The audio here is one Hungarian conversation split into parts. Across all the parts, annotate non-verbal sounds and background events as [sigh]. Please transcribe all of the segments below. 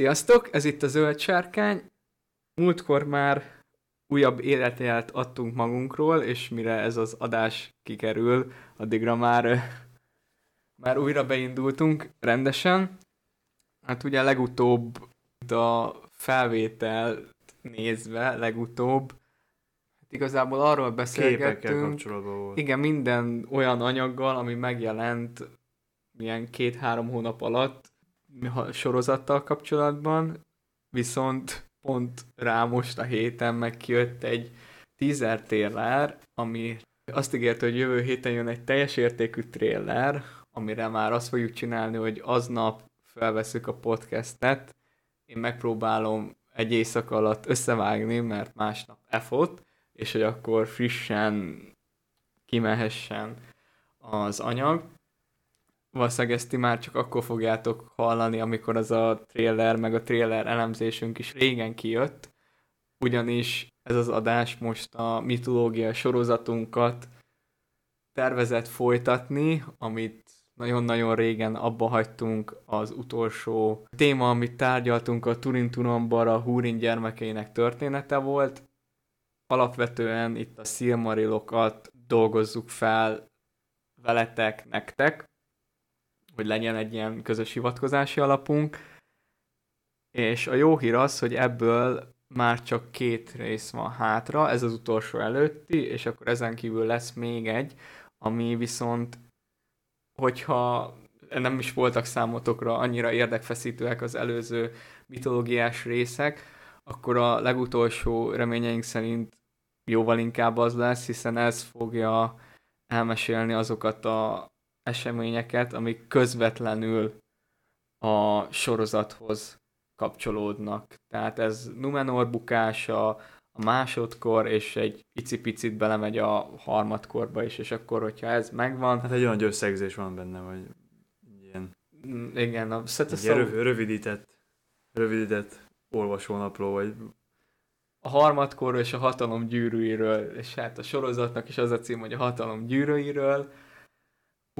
Sziasztok, ez itt a Zöld Sárkány. Múltkor már újabb életjelet adtunk magunkról, és mire ez az adás kikerül, addigra már, már újra beindultunk rendesen. Hát ugye legutóbb a felvétel nézve, legutóbb, hát igazából arról beszélgettünk. volt. Igen, minden olyan anyaggal, ami megjelent milyen két-három hónap alatt, sorozattal kapcsolatban, viszont pont rá most a héten meg kijött egy teaser trailer, ami azt ígérte, hogy jövő héten jön egy teljes értékű trailer, amire már azt fogjuk csinálni, hogy aznap felveszük a podcastet, én megpróbálom egy éjszaka alatt összevágni, mert másnap efot, és hogy akkor frissen kimehessen az anyag valószínűleg ezt ti már csak akkor fogjátok hallani, amikor az a trailer, meg a trailer elemzésünk is régen kijött, ugyanis ez az adás most a mitológia sorozatunkat tervezett folytatni, amit nagyon-nagyon régen abba hagytunk az utolsó téma, amit tárgyaltunk, a Turin Tunombar a Húrin gyermekeinek története volt. Alapvetően itt a Silmarilokat dolgozzuk fel veletek, nektek, hogy legyen egy ilyen közös hivatkozási alapunk. És a jó hír az, hogy ebből már csak két rész van hátra, ez az utolsó előtti, és akkor ezen kívül lesz még egy, ami viszont, hogyha nem is voltak számotokra annyira érdekfeszítőek az előző mitológiás részek, akkor a legutolsó reményeink szerint jóval inkább az lesz, hiszen ez fogja elmesélni azokat a eseményeket, amik közvetlenül a sorozathoz kapcsolódnak. Tehát ez Numenor bukása, a másodkor, és egy icipicit belemegy a harmadkorba is, és akkor, hogyha ez megvan... Hát egy olyan összegzés van benne, hogy ilyen... Mm, igen, a Szó... rövidített, rövidített olvasónapló, vagy... A harmadkorról és a hatalom gyűrűiről, és hát a sorozatnak is az a cím, hogy a hatalom gyűrűiről,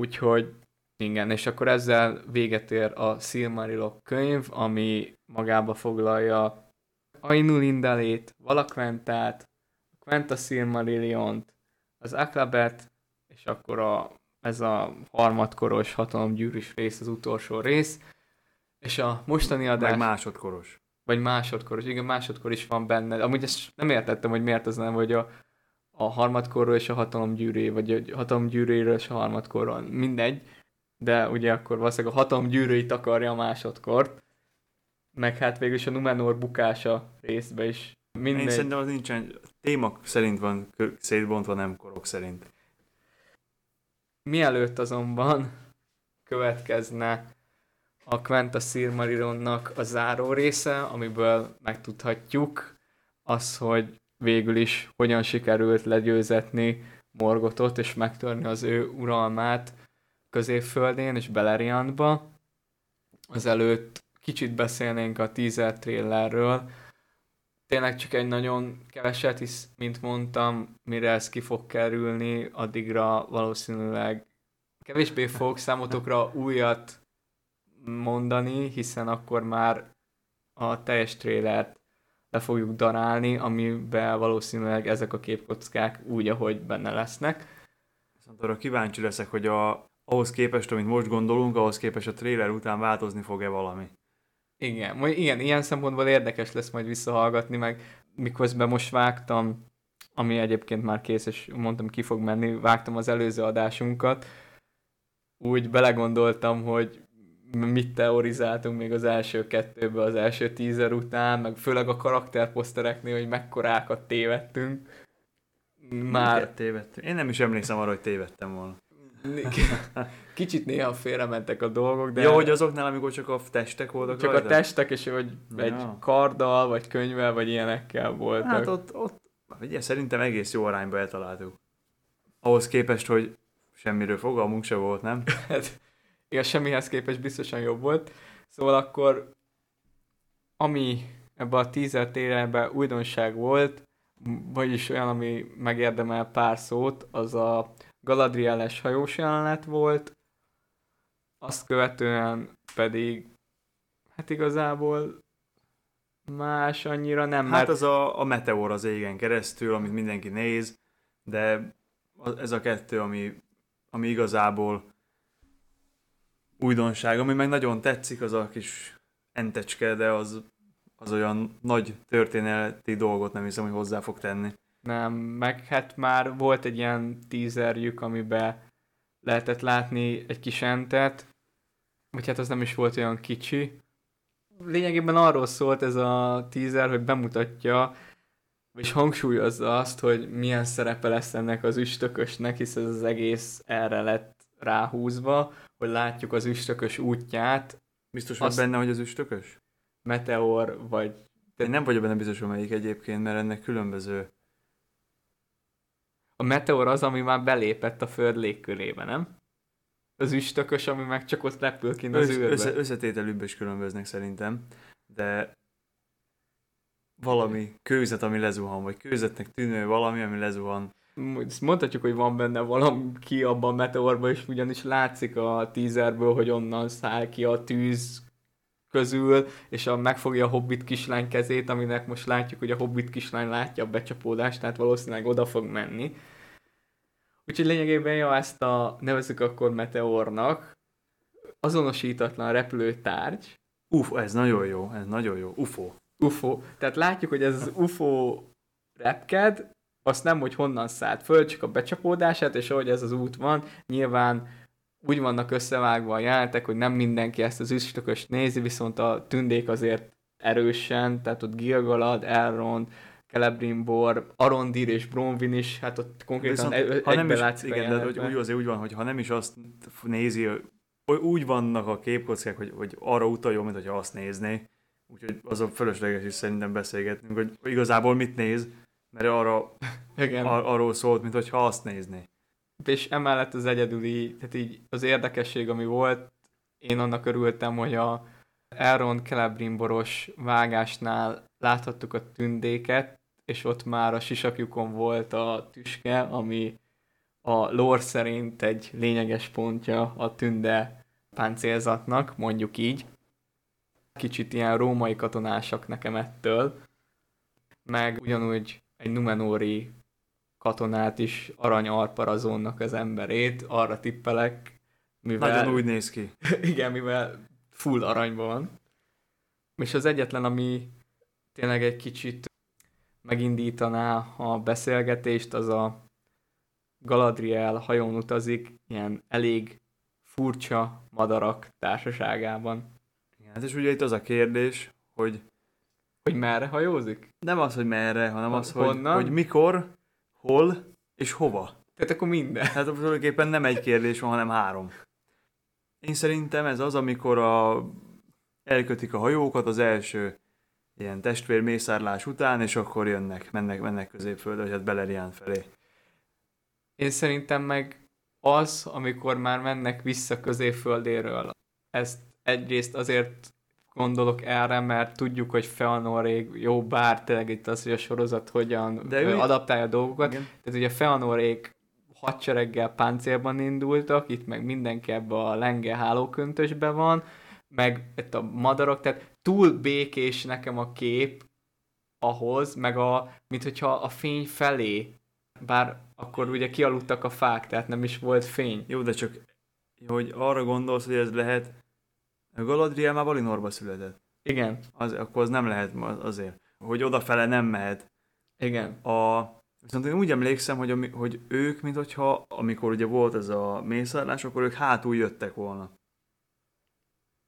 Úgyhogy igen, és akkor ezzel véget ér a Silmarilok könyv, ami magába foglalja Ainulindalét, Valakventát, Quenta Silmarilliont, az Aklabet, és akkor a, ez a harmadkoros hatalomgyűrűs rész, az utolsó rész, és a mostani adás... Meg másodkoros. Vagy másodkoros, igen, másodkor is van benne. Amúgy ezt nem értettem, hogy miért az nem, hogy a a harmadkorról és a hatalom gyűré, vagy a hatalom gyűréről és a harmadkorról. Mindegy, de ugye akkor valószínűleg a hatalom gyűrűit akarja a másodkort, meg hát végül is a Numenor bukása részbe is. Mindegy. Én szerintem az nincsen, témak szerint van szétbontva, nem korok szerint. Mielőtt azonban következne a Quenta Silmarilonnak a záró része, amiből megtudhatjuk az, hogy végül is hogyan sikerült legyőzetni Morgotot és megtörni az ő uralmát középföldén és Beleriandba. Azelőtt kicsit beszélnénk a teaser trailerről. Tényleg csak egy nagyon keveset, hisz, mint mondtam, mire ez ki fog kerülni, addigra valószínűleg kevésbé fogok számotokra újat mondani, hiszen akkor már a teljes trailert le fogjuk darálni, amiben valószínűleg ezek a képkockák úgy, ahogy benne lesznek. Viszont arra kíváncsi leszek, hogy a, ahhoz képest, amit most gondolunk, ahhoz képest a trailer után változni fog-e valami. Igen, majd igen, ilyen szempontból érdekes lesz majd visszahallgatni, meg miközben most vágtam, ami egyébként már kész, és mondtam, ki fog menni, vágtam az előző adásunkat, úgy belegondoltam, hogy mit teorizáltunk még az első kettőből, az első tízer után, meg főleg a karakterposztereknél, hogy mekkorákat tévedtünk. Már... Miket tévedtünk? Én nem is emlékszem arra, hogy tévedtem volna. [laughs] Kicsit néha félrementek a dolgok, de... Jó, hogy azoknál, amikor csak a testek voltak Csak rajta? a testek, és hogy ja. egy karddal, vagy könyvvel, vagy ilyenekkel voltak. Hát ott, ott ugye, szerintem egész jó arányba eltaláltuk. Ahhoz képest, hogy semmiről fogalmunk se volt, nem? [laughs] hát igaz, semmihez képest biztosan jobb volt. Szóval akkor, ami ebbe a teaser térebe újdonság volt, vagyis olyan, ami megérdemel pár szót, az a Galadrieles hajós jelenet volt, azt követően pedig hát igazából Más annyira nem, Hát mert az a, a meteor az égen keresztül, amit mindenki néz, de ez a kettő, ami, ami igazából újdonság, ami meg nagyon tetszik, az a kis entecske, de az, az olyan nagy történeti dolgot nem hiszem, hogy hozzá fog tenni. nem, meg hát már volt egy ilyen teaserjük, amiben lehetett látni egy kis entet, vagy hát az nem is volt olyan kicsi. Lényegében arról szólt ez a teaser, hogy bemutatja, és hangsúlyozza azt, hogy milyen szerepe lesz ennek az üstökösnek, hisz ez az egész erre lett ráhúzva, hogy látjuk az üstökös útját, Biztos Azt- vagy benne, hogy az üstökös? meteor, vagy Én nem vagyok benne biztos, hogy melyik egyébként, mert ennek különböző. a meteor az, ami már belépett a föld légkörébe, nem? Az üstökös, ami meg csak ott repül kint az Össz, űrbe. össze, összetételükben is különböznek szerintem, de valami kőzet, ami lezuhan, vagy kőzetnek tűnő valami, ami lezuhan. Ezt mondhatjuk, hogy van benne valaki abban a meteorban, és ugyanis látszik a teaserből, hogy onnan száll ki a tűz közül, és a, megfogja a Hobbit kislány kezét, aminek most látjuk, hogy a Hobbit kislány látja a becsapódást, tehát valószínűleg oda fog menni. Úgyhogy lényegében, ja, ezt a nevezzük akkor meteornak, azonosítatlan repülő tárgy, Uf, ez nagyon jó, ez nagyon jó. UFO. UFO. Tehát látjuk, hogy ez az UFO repked, azt nem, hogy honnan szállt föl, csak a becsapódását, és ahogy ez az út van, nyilván úgy vannak összevágva a jelentek, hogy nem mindenki ezt az üstököst nézi, viszont a tündék azért erősen, tehát ott Gilgalad, Elrond, Celebrimbor, Arondir és Bronwyn is, hát ott konkrétan Viszont, ha nem is, látszik a igen, de hogy úgy, azért úgy van, hogy ha nem is azt nézi, úgy vannak a képkockák, hogy, hogy arra utaljon, mint hogyha azt nézné. Úgyhogy az a fölösleges is szerintem beszélgetnünk, hogy igazából mit néz, mert arra, [laughs] Igen. ar, arról szólt, mint hogyha azt nézné. És emellett az egyedüli, tehát így az érdekesség, ami volt, én annak örültem, hogy a Elrond Celebrimboros vágásnál láthattuk a tündéket, és ott már a sisakjukon volt a tüske, ami a lore szerint egy lényeges pontja a tünde páncélzatnak, mondjuk így. Kicsit ilyen római katonásak nekem ettől, meg ugyanúgy egy Numenóri katonát is arany arparazónnak az emberét, arra tippelek, mivel... Nagyon úgy néz ki. [laughs] Igen, mivel full aranyban van. És az egyetlen, ami tényleg egy kicsit megindítaná a beszélgetést, az a Galadriel hajón utazik, ilyen elég furcsa madarak társaságában. Igen, hát és ugye itt az a kérdés, hogy Hogy merre hajózik? nem az, hogy merre, hanem az, hogy, Honnan? hogy mikor, hol és hova. Tehát akkor minden. Hát tulajdonképpen nem egy kérdés van, hanem három. Én szerintem ez az, amikor a, elkötik a hajókat az első ilyen testvér mészárlás után, és akkor jönnek, mennek, mennek középföldre, hát Beleriand felé. Én szerintem meg az, amikor már mennek vissza középföldéről. Ezt egyrészt azért gondolok erre, mert tudjuk, hogy Feanorék, jó, bár tényleg itt az, hogy a sorozat hogyan De ő- adaptálja a dolgokat. Igen. Tehát ugye Feanorék hadsereggel páncélban indultak, itt meg mindenki ebbe a lenge hálóköntösbe van, meg itt a madarak, tehát túl békés nekem a kép ahhoz, meg a, mint hogyha a fény felé, bár akkor ugye kialudtak a fák, tehát nem is volt fény. Jó, de csak hogy arra gondolsz, hogy ez lehet, Galadriel már Valinorba született. Igen, Az, akkor az nem lehet azért, hogy odafele nem mehet. igen. A, viszont én úgy emlékszem, hogy, ami, hogy ők, mint hogyha, amikor ugye volt ez a mészárlás, akkor ők hátul jöttek volna.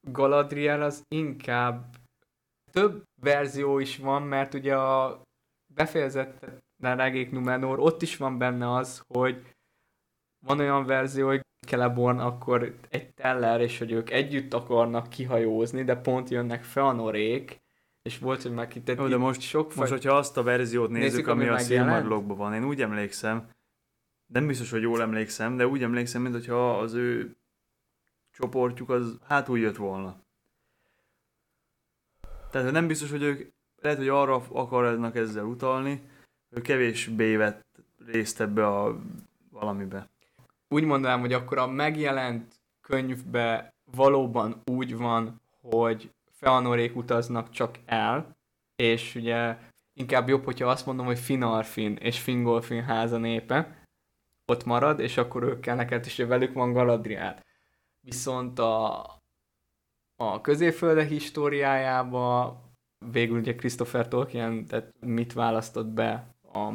Galadriel az inkább több verzió is van, mert ugye a befejezett regék Numenor, ott is van benne az, hogy van olyan verzió, hogy Celeborn akkor egy teller, és hogy ők együtt akarnak kihajózni, de pont jönnek Feanorék, és volt, hogy meg itt, Jó, de most, sok most, hogyha azt a verziót nézzük, Nézzük, ami ami a? Silmarillokban van, én úgy emlékszem, nem biztos, hogy jól emlékszem, de úgy emlékszem, mint hogyha az ő csoportjuk az hátul jött volna. Tehát nem biztos, hogy ők lehet, hogy arra akarnak ezzel utalni, hogy kevésbé vett részt ebbe a valamibe. Úgy mondanám, hogy akkor a megjelent könyvbe valóban úgy van, hogy Feanorék utaznak csak el, és ugye inkább jobb, hogyha azt mondom, hogy Finarfin és Fingolfin háza népe ott marad, és akkor ők kell neked, és velük van Galadriel. Viszont a, a középfölde históriájába végül ugye Christopher Tolkien tehát mit választott be a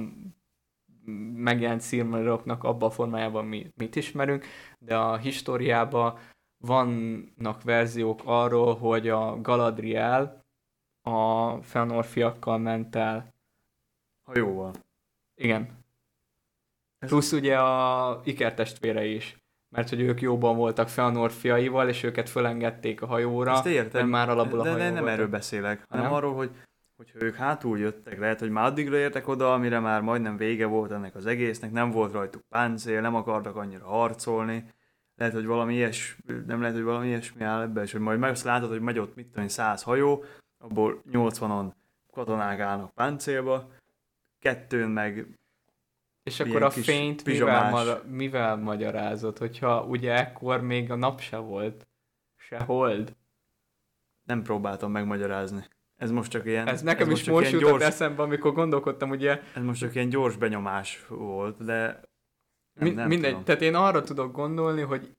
megjelent Silmarilloknak abban a formájában, mi, mit ismerünk, de a históriában vannak verziók arról, hogy a Galadriel a Fëanor fiakkal ment el. Hajóval. Igen. Plusz ugye a Iker testvére is mert hogy ők jóban voltak Feanor fiaival, és őket fölengedték a hajóra. Ezt értem, már alapból a de, hajó de nem volt. erről beszélek, hanem Nem? arról, hogy hogyha ők hátul jöttek, lehet, hogy már addigra értek oda, amire már majdnem vége volt ennek az egésznek, nem volt rajtuk páncél, nem akartak annyira harcolni, lehet, hogy valami ilyes, nem lehet, hogy valami ilyesmi áll ebbe, és hogy majd meg azt látod, hogy megy ott, mit tudom, 100 hajó, abból 80-on katonák állnak páncélba, kettőn meg És akkor a fényt mivel, pizsamás. ma- mivel magyarázod, hogyha ugye ekkor még a nap se volt, se hold. nem próbáltam megmagyarázni. Ez most csak ilyen, Ez nekem most is most ilyen jutott gyors, eszembe, amikor gondolkodtam, ugye ez most csak ilyen gyors benyomás volt, de nem, mi, nem mindegy, tudom. tehát én arra tudok gondolni, hogy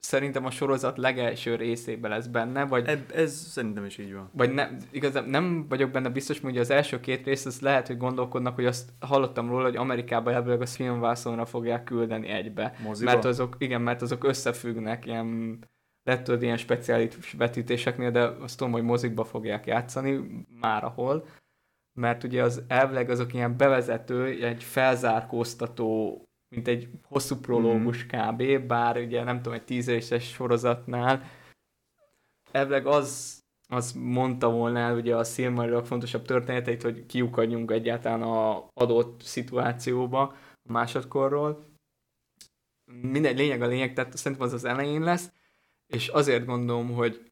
szerintem a sorozat legelső részében lesz benne, vagy Eb, ez szerintem is így van. vagy nem, igazán nem vagyok benne biztos, hogy az első két rész, az lehet, hogy gondolkodnak, hogy azt hallottam róla, hogy Amerikában elvileg a filmvászonra fogják küldeni egybe. Moziba? Mert azok, igen, mert azok összefüggnek, ilyen, lehet tudod, ilyen speciális vetítéseknél, de azt tudom, hogy mozikba fogják játszani, már ahol. Mert ugye az elvileg azok ilyen bevezető, egy felzárkóztató, mint egy hosszú prológus kb., bár ugye nem tudom, egy tíz éves sorozatnál, elvileg az, az mondta volna el ugye a Silmarillok fontosabb történeteit, hogy kiukadjunk egyáltalán a adott szituációba a másodkorról. Mindegy, lényeg a lényeg, tehát szerintem az az elején lesz, és azért gondolom, hogy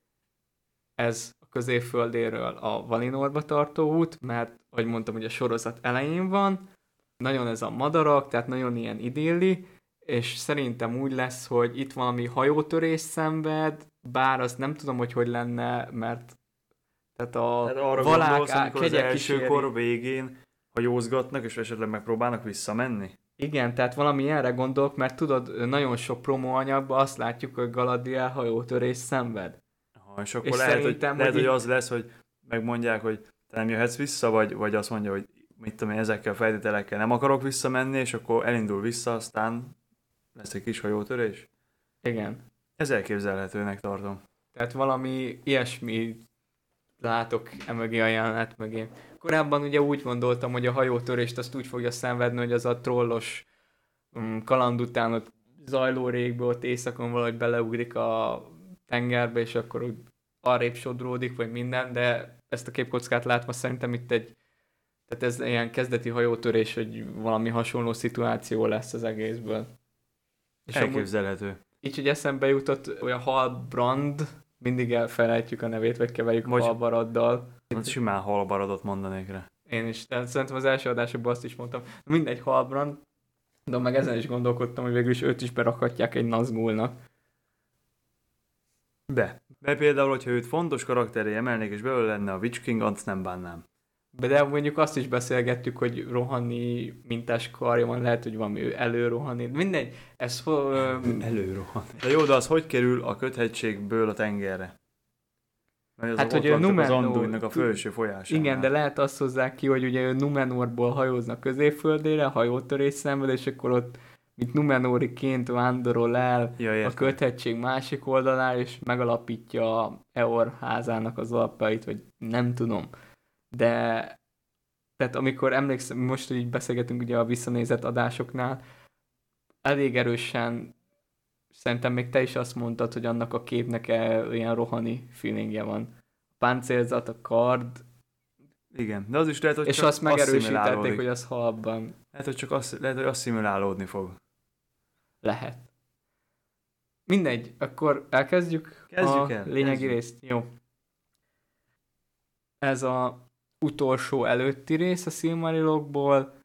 ez a középföldéről a Valinorba tartó út, mert, ahogy mondtam, hogy a sorozat elején van, nagyon ez a madarak, tehát nagyon ilyen idilli, és szerintem úgy lesz, hogy itt valami hajótörés szenved, bár azt nem tudom, hogy hogy lenne, mert tehát a Tehát arra valák gondolsz, á- az első kíséri- kor végén hajózgatnak, és esetleg megpróbálnak visszamenni? Igen, tehát valami ilyenre gondolok, mert tudod, nagyon sok promóanyagban azt látjuk, hogy Galadriel hajótörés szenved. Aha, és akkor És lehet, hogy, szerintem, lehet, hogy hogy az lesz, hogy megmondják, hogy te nem jöhetsz vissza, vagy, vagy azt mondja, hogy mit tudom én, ezekkel a feltételekkel nem akarok visszamenni, és akkor elindul vissza, aztán lesz egy kis hajótörés. Igen. Ez elképzelhetőnek tartom. Tehát valami ilyesmi látok emögé a jelenet mögé. Korábban ugye úgy gondoltam, hogy a hajótörést azt úgy fogja szenvedni, hogy az a trollos um, kaland után ott zajló régbe, ott éjszakon valahogy beleugrik a tengerbe, és akkor úgy arrébb sodródik, vagy minden, de ezt a képkockát látva szerintem itt egy tehát ez ilyen kezdeti hajótörés, hogy valami hasonló szituáció lesz az egészből. És amúgy, Elképzelhető. így, hogy eszembe jutott, hogy a Halbrand, mindig elfelejtjük a nevét, vagy keverjük Vagy- Halbaraddal. Hát simán halbaradot mondanék rá. Én is, tehát szerintem az első adásokban azt is mondtam. Mindegy Halbrand, de meg ezen is gondolkodtam, hogy végül is őt is berakhatják egy Nazgulnak. Be. De például, hogyha őt fontos karakteré emelnék, és belőle lenne a Witch King, azt nem bánnám. De mondjuk azt is beszélgettük, hogy rohanni mintás karja van, lehet, hogy valami ő előrohanni. Mindegy, ez fo- ö, Előrohan. De jó, de az hogy kerül a köthegységből a tengerre? Mert Hát, hogy az Numenor- Anduinnak a felső folyásán. Igen, de lehet azt hozzák ki, hogy ugye ő Numenorból hajóznak középföldére, hajótörés szenved, és akkor ott, mint Numenoriként vándorol el Ja, a köthetség másik oldalára, és megalapítja Eor házának az alapjait, vagy nem tudom. De tehát amikor emlékszem, most, hogy így beszélgetünk ugye a visszanézett adásoknál, elég erősen szerintem még te is azt mondtad, hogy annak a képnek e- ilyen rohani feelingje van. A páncélzat, a kard, Igen, de az is lehet, hogy és csak azt megerősítették, hogy az halban Lehet, hogy csak azt, lehet, hogy asszimilálódni fog. lehet. Mindegy, akkor elkezdjük Kezdjük a el, lényegi kezdjük. részt. Jó. Ez a utolsó előtti rész a Silmarillokból,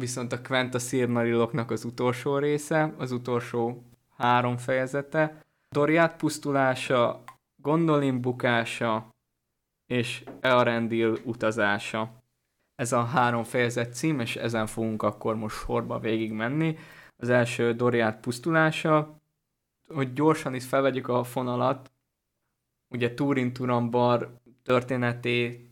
viszont a Quenta Silmarilloknak az utolsó része, az utolsó három fejezete. Doriát pusztulása, Gondolin bukása, és Elrendil utazása. Ez a három fejezet cím, és ezen fogunk akkor most sorba végig menni. Az első Doriát pusztulása, hogy gyorsan is felvegyük a fonalat, ugye Turin Turambar történetét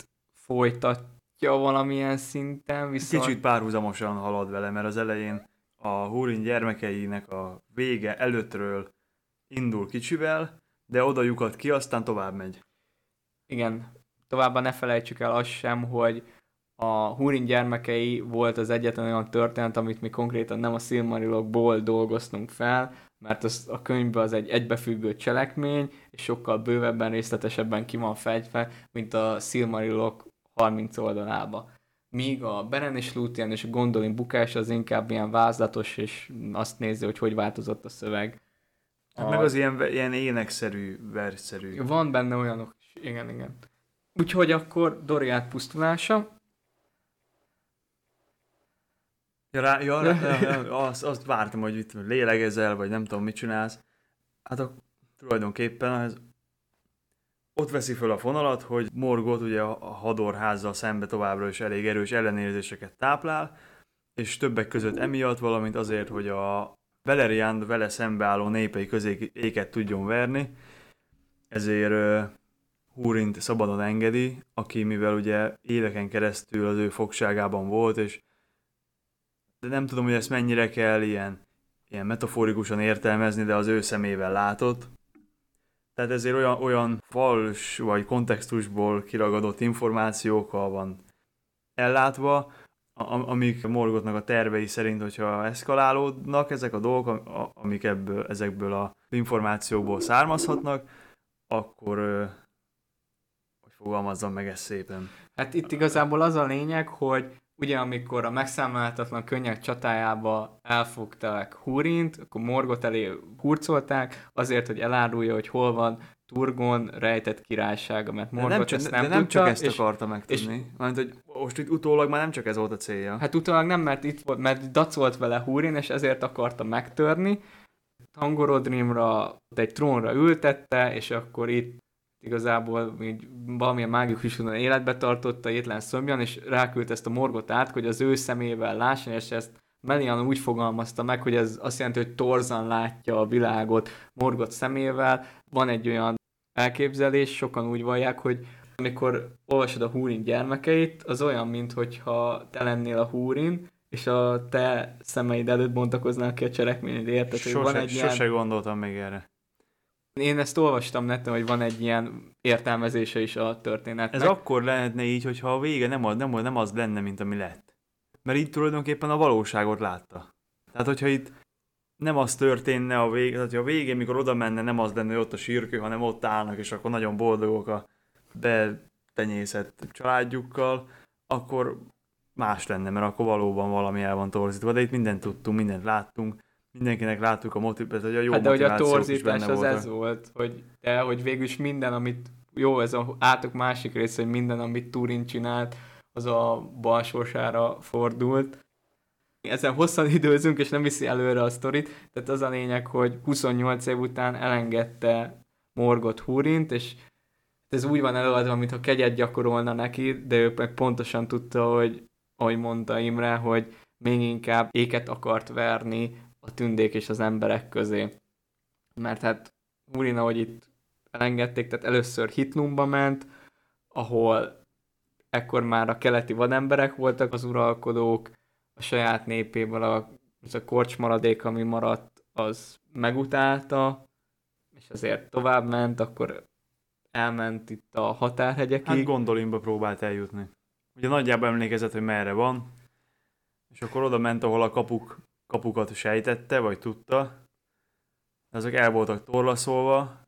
folytatja valamilyen szinten, viszont... Kicsit párhuzamosan halad vele, mert az elején a Húrin gyermekeinek a vége előttről indul kicsivel, de oda lyukat ki, aztán tovább megy. Igen, továbbá ne felejtsük el azt sem, hogy a Húrin gyermekei volt az egyetlen olyan történet, amit mi konkrétan nem a Silmarilokból dolgoztunk fel, mert az, a könyvben az egy egybefüggő cselekmény, és sokkal bővebben, részletesebben ki van fejtve, mint a Silmarilok 30 oldalába. Míg a Beren és Lúthien és a Gondolin bukás az inkább ilyen vázlatos, és azt nézi, hogy hogy változott a szöveg. Hát a... Meg az ilyen, ilyen énekszerű, versszerű. Van benne olyanok, igen, igen. Úgyhogy akkor Doriát pusztulása, Ja, rá, ja, rá, [laughs] ja, azt, azt vártam, hogy itt lélegezel, vagy nem tudom, mit csinálsz. Hát a, tulajdonképpen ez, ott veszi föl a fonalat, hogy Morgot ugye a hadorházzal szembe továbbra is elég erős ellenérzéseket táplál, és többek között emiatt, valamint azért, hogy a Valerian vele szembeálló népei közé éket tudjon verni, ezért Húrint szabadon engedi, aki mivel ugye éveken keresztül az ő fogságában volt, és de nem tudom, hogy ezt mennyire kell ilyen, ilyen metaforikusan értelmezni, de az ő szemével látott. Tehát ezért olyan, olyan fals vagy kontextusból kiragadott információkkal van ellátva, amik Morgotnak a tervei szerint, hogyha eszkalálódnak ezek a dolgok, amik ebből, ezekből a információból származhatnak, akkor hogy fogalmazzam meg ezt szépen. Hát itt igazából az a lényeg, hogy ugye amikor a megszámolhatatlan könnyek csatájába elfogták Húrint, akkor Morgot elé hurcolták, azért, hogy elárulja, hogy hol van Turgon rejtett királysága, mert Morgot nem csak, ezt nem de nem tudta, csak ezt és, akarta megtudni. És, mert hogy most itt utólag már nem csak ez volt a célja. Hát utólag nem, mert itt volt, mert dacolt vele Húrin, és ezért akarta megtörni. Tangorodrimra egy trónra ültette, és akkor itt igazából így valamilyen mágikus úton életbe tartotta étlen szomjan, és ráküldte ezt a morgot át, hogy az ő szemével lásson, és ezt Melian úgy fogalmazta meg, hogy ez azt jelenti, hogy torzan látja a világot morgot szemével. Van egy olyan elképzelés, sokan úgy vallják, hogy amikor olvasod a húrin gyermekeit, az olyan, mintha te lennél a húrin, és a te szemeid előtt bontakoznál ki a cselekményed, érted? Sose, van egy sose ilyen... gondoltam még erre. Én ezt olvastam neten, hogy van egy ilyen értelmezése is a történetnek. Ez akkor lehetne így, hogyha a vége nem az, nem, nem az lenne, mint ami lett. Mert itt tulajdonképpen a valóságot látta. Tehát, hogyha itt nem az történne a végén, tehát a végén, mikor oda menne, nem az lenne, hogy ott a sírkő, hanem ott állnak, és akkor nagyon boldogok a betenyészett családjukkal, akkor más lenne, mert akkor valóban valami el van torzítva, de itt mindent tudtunk, mindent láttunk, mindenkinek láttuk a motivát, hogy a jó hát de hogy a torzítás az ez volt, hogy, de, hogy végül is minden, amit jó, ez a átok másik része, hogy minden, amit Turin csinált, az a balsorsára fordult. Ezen hosszan [laughs] időzünk, és nem viszi előre a sztorit, tehát az a lényeg, hogy 28 év után elengedte Morgot Húrint, és ez úgy van előadva, mintha kegyet gyakorolna neki, de ő meg pontosan tudta, hogy ahogy mondta Imre, hogy még inkább éket akart verni a tündék és az emberek közé. Mert hát Urina, hogy itt elengedték, tehát először Hitlumba ment, ahol ekkor már a keleti vademberek voltak az uralkodók, a saját népéből a, az a korcs maradék, ami maradt, az megutálta, és azért tovább ment, akkor elment itt a határhegyekig. Hát Gondolinba próbált eljutni. Ugye nagyjából emlékezett, hogy merre van, és akkor oda ment, ahol a kapuk kapukat sejtette, vagy tudta, azok el voltak torlaszolva,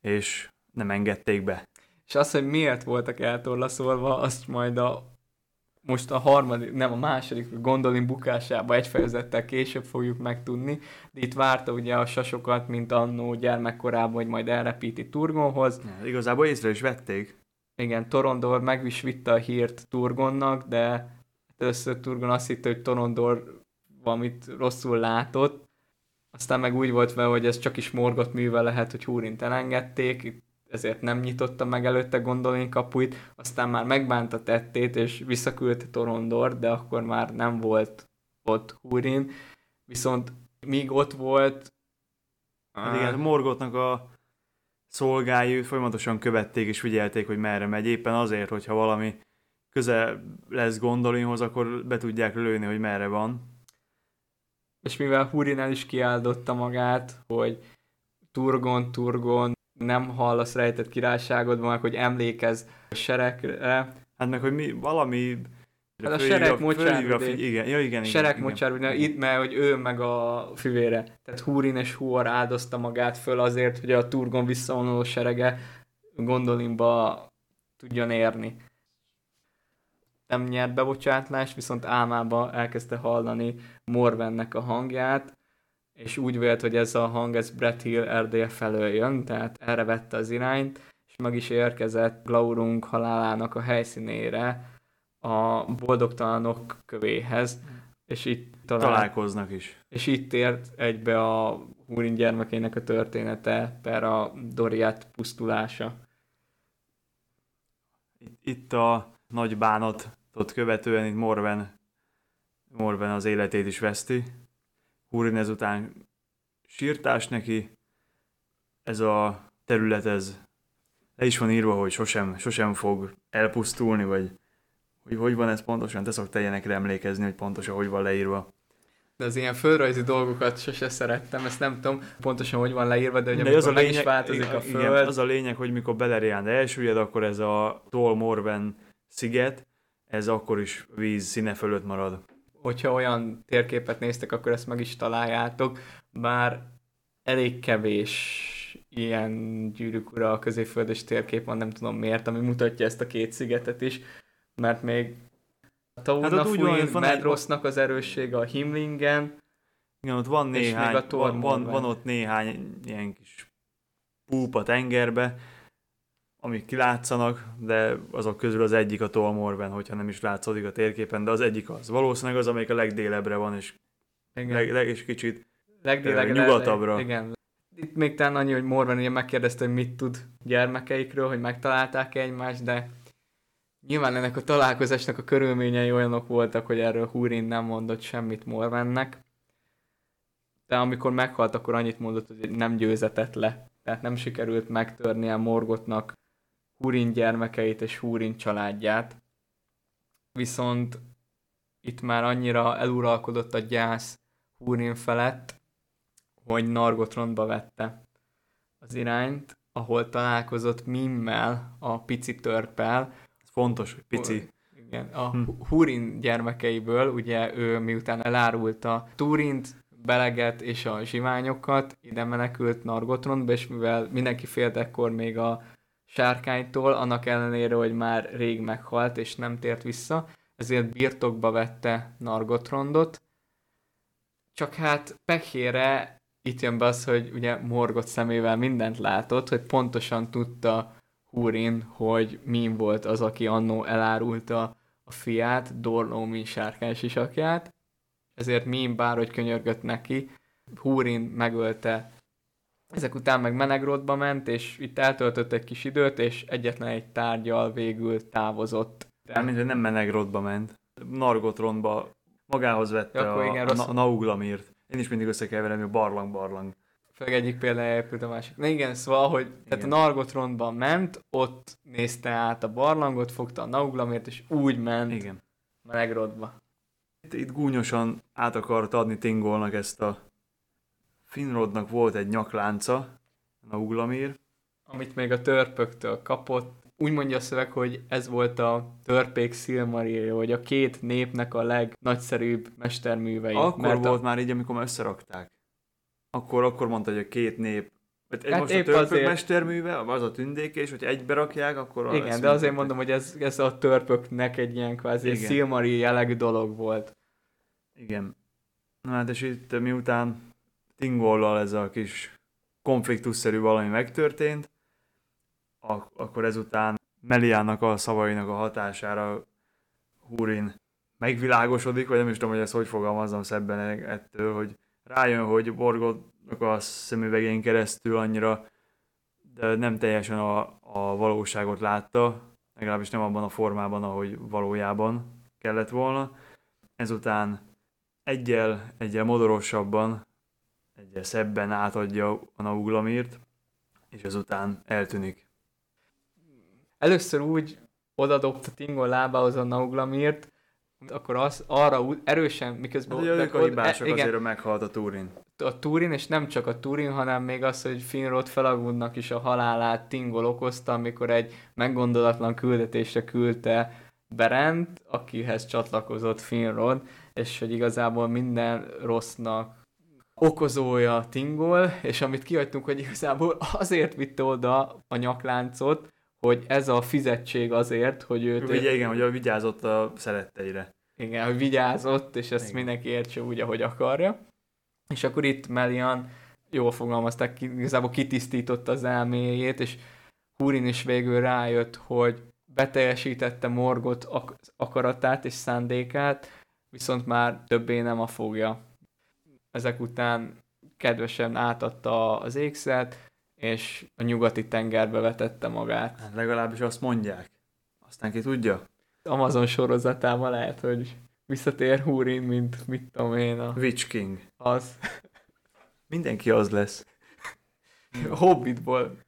és nem engedték be. És az, hogy miért voltak eltorlaszolva, azt majd a most a harmadik, nem a második gondolin bukásába egy fejezettel később fogjuk megtudni, de itt várta ugye a sasokat, mint annó gyermekkorában, hogy majd elrepíti Turgonhoz. Ja, igazából észre is vették. Igen, Torondor meg is vitte a hírt Turgonnak, de először Turgon azt hitte, hogy Torondor valamit rosszul látott, aztán meg úgy volt vele, hogy ez csak is morgott műve lehet, hogy Húrint elengedték, ezért nem nyitotta meg előtte Gondolin kapuit, aztán már megbánta tettét, és visszaküldte Torondor, de akkor már nem volt ott Húrin, viszont míg ott volt... Hát igen, Morgotnak a szolgái folyamatosan követték és figyelték, hogy merre megy, éppen azért, hogyha valami közel lesz Gondolinhoz, akkor be tudják lőni, hogy merre van. És mivel Hurin el is kiáldotta magát, hogy Turgon, Turgon, nem hallasz rejtett királyságodban, hogy emlékez a seregre. Hát meg, hogy mi, valami Hát a sereg mocsár, igen, ja, igen, sereg igen, mocsár, igen. itt, mert hogy ő meg a fivére. Tehát Húrin és Huor áldozta magát föl azért, hogy a Turgon visszavonuló serege Gondolinba tudjon érni. Nem nyert bebocsátlást, viszont álmába elkezdte hallani Morvennek a hangját, és úgy vélt, hogy ez a hang, ez Brett Hill Erdély felől jön, tehát erre vette az irányt, és meg is érkezett Glaurung halálának a helyszínére, a boldogtalanok kövéhez, és itt talál... találkoznak is. És itt ért egybe a Húrin gyermekének a története, per a Doriát pusztulása. Itt a nagy bánatot követően itt Morven, Morven az életét is veszti. Húrin ezután sírtás neki. Ez a terület, ez le is van írva, hogy sosem, sosem fog elpusztulni, vagy hogy hogy van ez pontosan, te szoktál ilyenekre emlékezni, hogy pontosan hogy van leírva. De az ilyen földrajzi dolgokat sose szerettem, ezt nem tudom pontosan, hogy van leírva, de hogy de az a lényeg, is változik a föld. Igen, az a lényeg, hogy mikor Beleriand elsüllyed, akkor ez a Tol Morven sziget, ez akkor is víz színe fölött marad. Hogyha olyan térképet néztek, akkor ezt meg is találjátok, bár elég kevés ilyen gyűrűk ura a középföldes térkép van, nem tudom miért, ami mutatja ezt a két szigetet is mert még a Tauna hát Medrosznak az erőssége a Himlingen, igen, ott van néhány, van, van, van, ott néhány ilyen kis púp a tengerbe, amik kilátszanak, de azok közül az egyik a Tolmorben, hogyha nem is látszódik a térképen, de az egyik az. Valószínűleg az, amelyik a legdélebbre van, és, igen. leg, leg, és kicsit Legdélegre, nyugatabbra. Igen. Itt még talán annyi, hogy Morven ugye megkérdezte, hogy mit tud gyermekeikről, hogy megtalálták-e egymást, de Nyilván ennek a találkozásnak a körülményei olyanok voltak, hogy erről Húrin nem mondott semmit Morvennek, de amikor meghalt, akkor annyit mondott, hogy nem győzetett le. Tehát nem sikerült megtörnie Morgotnak Húrin gyermekeit és Húrin családját. Viszont itt már annyira eluralkodott a gyász Húrin felett, hogy Nargotrondba vette az irányt, ahol találkozott Mimmel, a pici törpel, Fontos, hogy pici. Igen, a hm. Hurin gyermekeiből, ugye ő miután elárulta Turint, Beleget és a zsiványokat, ide menekült Nargothrondba, és mivel mindenki félt ekkor még a sárkánytól, annak ellenére, hogy már rég meghalt és nem tért vissza, ezért birtokba vette Nargothrondot. Csak hát pekére itt jön be az, hogy ugye Morgot szemével mindent látott, hogy pontosan tudta Húrin, hogy Min volt az, aki annó elárulta a fiát, Dorló Min sárkány sisakját, ezért Min bárhogy könyörgött neki, Húrin megölte ezek után meg Menegrodba ment, és itt eltöltött egy kis időt, és egyetlen egy tárgyal végül távozott. Tehát nem Menegrodba ment. Nargotronba magához vette ja, a, igen, a, a Nauglamírt. Én is mindig összekeverem, hogy barlang-barlang. Főleg egyik példája épült a másik. Na igen, szóval, hogy igen. tehát a Nargothrondban ment, ott nézte át a barlangot, fogta a Nauglamért, és úgy ment igen. Melegrodba. Itt, itt gúnyosan át akart adni Tingolnak ezt a Finrodnak volt egy nyaklánca, Nauglamír. Amit még a törpöktől kapott. Úgy mondja a szöveg, hogy ez volt a törpék szilmarilja, hogy a két népnek a legnagyszerűbb mesterművei. Akkor mert volt a... már így, amikor összerakták akkor, akkor mondta, hogy a két nép egy hát most épp a azért... mesterműve, az a tündékés, hogy egybe rakják, akkor... Igen, de azért mondom, hogy ez, ez a törpöknek egy ilyen kvázi szilmari jellegű dolog volt. Igen. Na hát és itt miután Tingollal ez a kis konfliktusszerű valami megtörtént, ak- akkor ezután Meliának a szavainak a hatására Húrin megvilágosodik, vagy nem is tudom, hogy ezt hogy fogalmazom szebben ettől, hogy rájön, hogy Borgotnak a szemüvegén keresztül annyira de nem teljesen a, a valóságot látta, legalábbis nem abban a formában, ahogy valójában kellett volna. Ezután egyel, egyel modorosabban, egyel szebben átadja a Nauglamírt, és ezután eltűnik. Először úgy odadobta Tingol lábához a Nauglamírt, akkor az arra úgy erősen, miközben... Hát, ők a hibások, e, igen, azért meghalt a Turin. a Turin, és nem csak a Turin, hanem még az, hogy Finrod Felagundnak is a halálát Tingol okozta, amikor egy meggondolatlan küldetésre küldte Berent, akihez csatlakozott Finrod, és hogy igazából minden rossznak okozója Tingol, és amit kihagytunk, hogy igazából azért vitte oda a nyakláncot, hogy ez a fizetség azért, hogy őt... Ugye igen, hogy vigyázott a szeretteire. Igen, hogy vigyázott, és ezt Igen. mindenki értse úgy, ahogy akarja. És akkor itt Melian jól fogalmazták, igazából kitisztította az elméjét, és Húrin is végül rájött, hogy beteljesítette Morgot ak- akaratát és szándékát, viszont már többé nem a fogja. Ezek után kedvesen átadta az ékszert, és a nyugati tengerbe vetette magát. Hát legalábbis azt mondják. Aztán ki tudja? Amazon sorozatában lehet, hogy visszatér Húrin, mint mit tudom én, a, Witch King. az Mindenki az lesz. Hobbitból.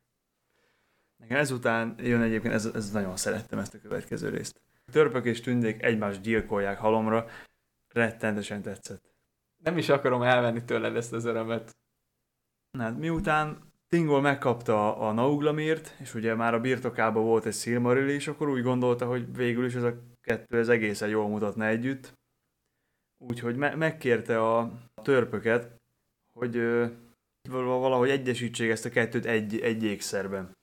Nekem ezután jön egyébként, ez, ez nagyon szerettem ezt a következő részt. Törpök és tündék egymást gyilkolják halomra, rettentesen tetszett. Nem is akarom elvenni tőled ezt az örömet. Hát miután Tingol megkapta a Nauglamírt, és ugye már a birtokában volt egy Silmaril is, akkor úgy gondolta, hogy végül is ez a kettő ez egészen jól mutatna együtt. Úgyhogy me- megkérte a törpöket, hogy ö, val- valahogy egyesítsék ezt a kettőt egy, egy ékszerben.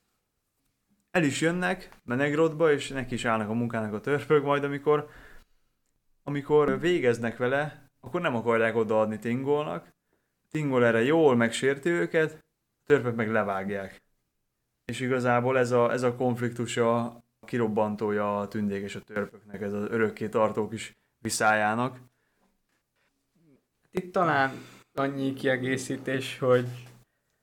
El is jönnek Menegrodba, és neki is állnak a munkának a törpök, majd amikor, amikor végeznek vele, akkor nem akarják odaadni Tingolnak. Tingol erre jól megsérti őket, a törpök meg levágják. És igazából ez a, ez a konfliktus a kirobbantója a tündék és a törpöknek, ez az örökké tartó kis viszájának. Itt talán annyi kiegészítés, hogy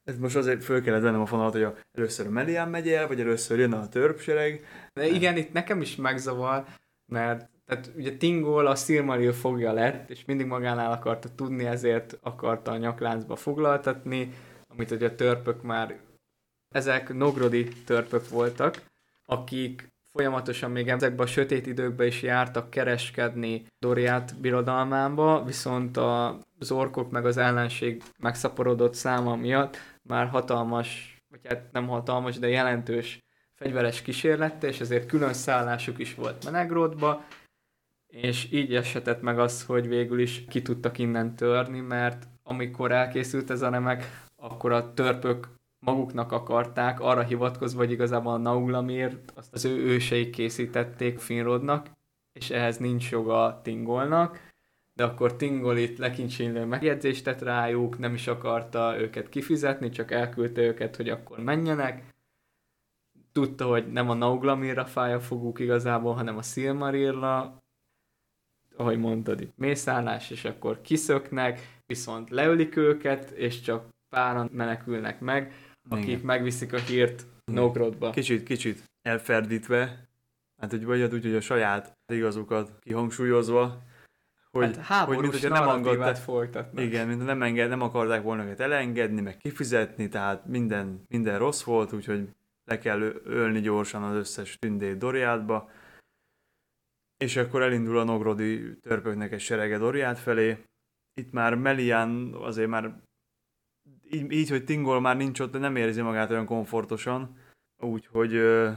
Ez most azért föl kellett vennem a fonalat, hogy a, először a megy el, vagy először jön a törpsereg. de igen, itt nekem is megzavar, mert tehát ugye Tingol a Silmaril fogja lett, és mindig magánál akarta tudni, ezért akarta a nyakláncba foglaltatni, amit ugye a törpök már, ezek nogrodi törpök voltak, akik folyamatosan még ezekben a sötét időkben is jártak kereskedni Doriát birodalmába, viszont az orkok meg az ellenség megszaporodott száma miatt már hatalmas, vagy hát nem hatalmas, de jelentős fegyveres kísérlette, és ezért külön szállásuk is volt Menegrodba, és így esetett meg az, hogy végül is ki tudtak innen törni, mert amikor elkészült ez a remek, akkor a törpök maguknak akarták, arra hivatkozva, hogy igazából a Nauglamírt azt az ő őseik készítették Finrodnak, és ehhez nincs joga Tingolnak, de akkor Tingol itt lekincsinlő megjegyzést tett rájuk, nem is akarta őket kifizetni, csak elküldte őket, hogy akkor menjenek. Tudta, hogy nem a Nauglamirra fáj a foguk igazából, hanem a Silmarilla, ahogy mondtad, itt mészállás, és akkor kiszöknek, viszont leölik őket, és csak páran menekülnek meg, akik Igen. megviszik a hírt Nogrodba. Kicsit, kicsit elferdítve, hát hogy vagy úgy, hogy a saját igazukat kihangsúlyozva, hogy, hát hogy mint, nem engedtek, folytatnak. igen, mint nem, enged, nem akarták volna őket elengedni, meg kifizetni, tehát minden, minden rossz volt, úgyhogy le kell ölni gyorsan az összes tündét Doriátba, és akkor elindul a Nogrodi törpöknek egy serege Doriát felé. Itt már Melian azért már így, így, hogy Tingol már nincs ott, de nem érzi magát olyan komfortosan, úgyhogy ö,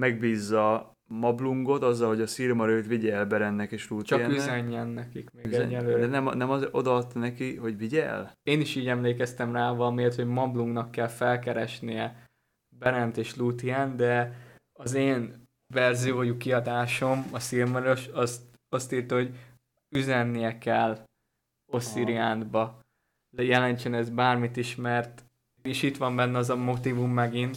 megbízza Mablungot azzal, hogy a Silmarőt vigye el Berennek és Csak Lúthiennek. üzenjen nekik még Üzen- egyelőre. De nem, nem az odaadta neki, hogy vigye el? Én is így emlékeztem rá valamiért, hogy Mablungnak kell felkeresnie Berent és Luthien, de az én verziójú kiadásom, a Silmaros, azt, azt írta, hogy üzennie kell Ossziriánba. De jelentsen ez bármit is, mert és itt van benne az a motivum megint,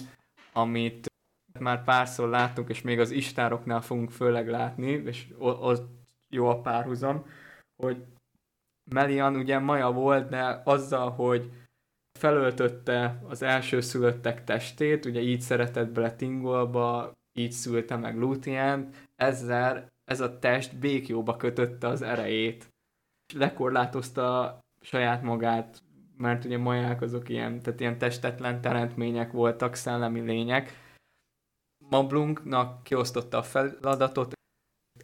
amit már párszor láttunk, és még az istároknál fogunk főleg látni, és ott jó a párhuzam, hogy Melian ugye maja volt, de azzal, hogy felöltötte az első szülöttek testét, ugye így szeretett bele Tingolba, így szülte meg Luthien, ezzel ez a test békjóba kötötte az erejét. Lekorlátozta saját magát, mert ugye maják azok ilyen, tehát ilyen testetlen teremtmények voltak, szellemi lények. Mablunknak kiosztotta a feladatot,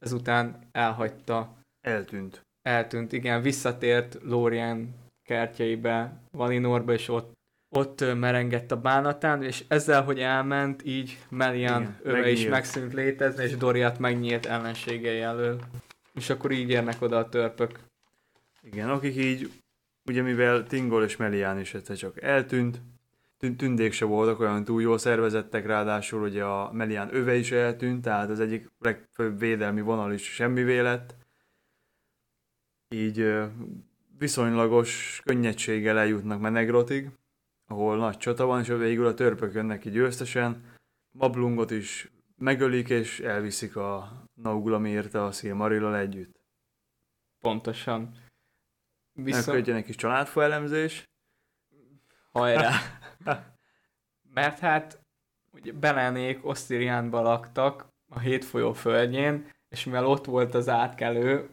ezután elhagyta. Eltűnt. Eltűnt, igen, visszatért Lórien kertjeibe, Valinorba, és ott, ott merengett a bánatán, és ezzel, hogy elment, így Melian igen, öve megnyílt. is megszűnt létezni, és Doriat megnyílt ellenségei elől. És akkor így érnek oda a törpök. Igen, akik így, ugye mivel Tingol és Melian is egyszer csak eltűnt, tündék se voltak olyan túl jól szervezettek, ráadásul ugye a Melian öve is eltűnt, tehát az egyik legfőbb védelmi vonal is semmi lett. Így viszonylagos könnyedséggel eljutnak Menegrotig, ahol nagy csata van, és végül a törpök jönnek ki győztesen. Mablungot is megölik, és elviszik a Nauglamért a Silmarillal együtt. Pontosan. Viszont... egy kis családfa elemzés. Hajrá! [laughs] Mert hát ugye Belenék Osztiriánban laktak a hétfolyó földjén, és mivel ott volt az átkelő,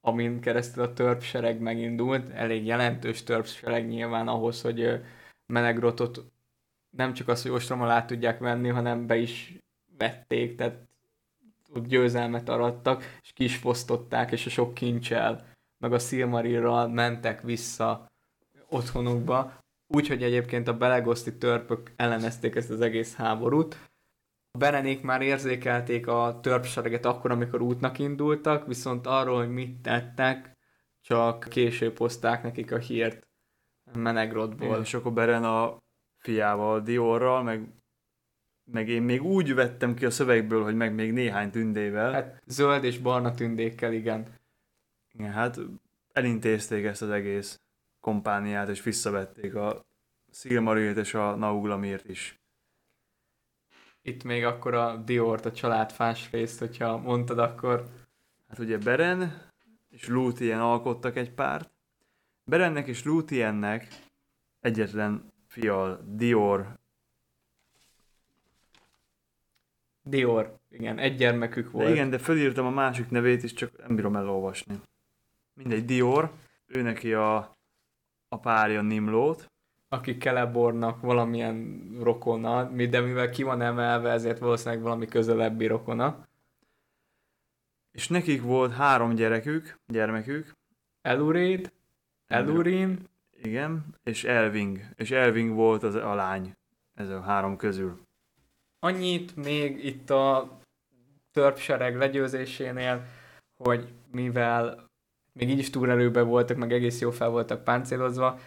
amin keresztül a törpsereg megindult, elég jelentős törpsereg nyilván ahhoz, hogy Menegrotot nem csak az, hogy ostrom alá tudják venni, hanem be is vették, tehát ott győzelmet arattak, és ki és a sok kincsel, meg a Silmarilral mentek vissza otthonukba, úgyhogy egyébként a belegoszti törpök ellenezték ezt az egész háborút, a Berenék már érzékelték a törpsereget akkor, amikor útnak indultak, viszont arról, hogy mit tettek, csak később hozták nekik a hírt Menegrodból. És akkor Beren a fiával, Diorral, meg, meg én még úgy vettem ki a szövegből, hogy meg még néhány tündével. Hát zöld és barna tündékkel, igen. Igen, hát elintézték ezt az egész kompániát, és visszavették a Silmarilt és a Nauglamírt is itt még akkor a Diort, a családfás részt, hogyha mondtad, akkor... Hát ugye Beren és Lúthien alkottak egy párt. Berennek és Lúthiennek egyetlen fia Dior. Dior, igen, egy gyermekük volt. De igen, de fölírtam a másik nevét is, csak nem bírom elolvasni. Mindegy, Dior, ő neki a, a párja Nimlót, aki Kelebornak valamilyen rokona, de mivel ki van emelve, ezért valószínűleg valami közelebbi rokona. És nekik volt három gyerekük, gyermekük. Elurid, Elurin. Igen, és Elving. És Elving volt az a lány ez a három közül. Annyit még itt a törpsereg legyőzésénél, hogy mivel még így is túlerőben voltak, meg egész jó fel voltak páncélozva,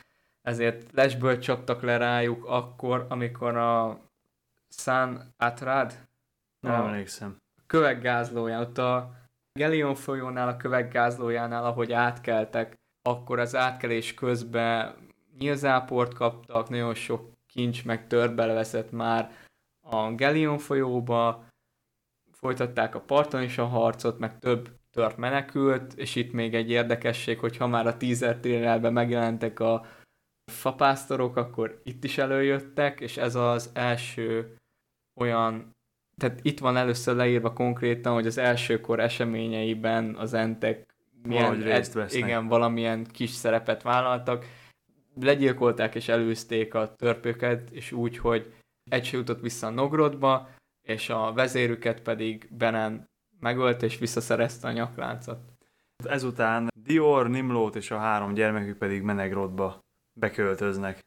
ezért lesből csaptak le rájuk akkor, amikor a San Atrad nem emlékszem. Köveggázlóján, ott a Gelion folyónál, a köveggázlójánál, ahogy átkeltek, akkor az átkelés közben nyilzáport kaptak, nagyon sok kincs meg törbel veszett már a Gelion folyóba, folytatták a parton is a harcot, meg több tört menekült, és itt még egy érdekesség, hogy ha már a teaser trailerben megjelentek a fapásztorok akkor itt is előjöttek, és ez az első olyan, tehát itt van először leírva konkrétan, hogy az elsőkor eseményeiben az entek milyen, részt vesznek. igen, valamilyen kis szerepet vállaltak, legyilkolták és előzték a törpöket, és úgy, hogy egy jutott vissza a Nogrodba, és a vezérüket pedig Benen megölt, és visszaszerezte a nyakláncot. Ezután Dior, Nimlót és a három gyermekük pedig Menegrodba beköltöznek.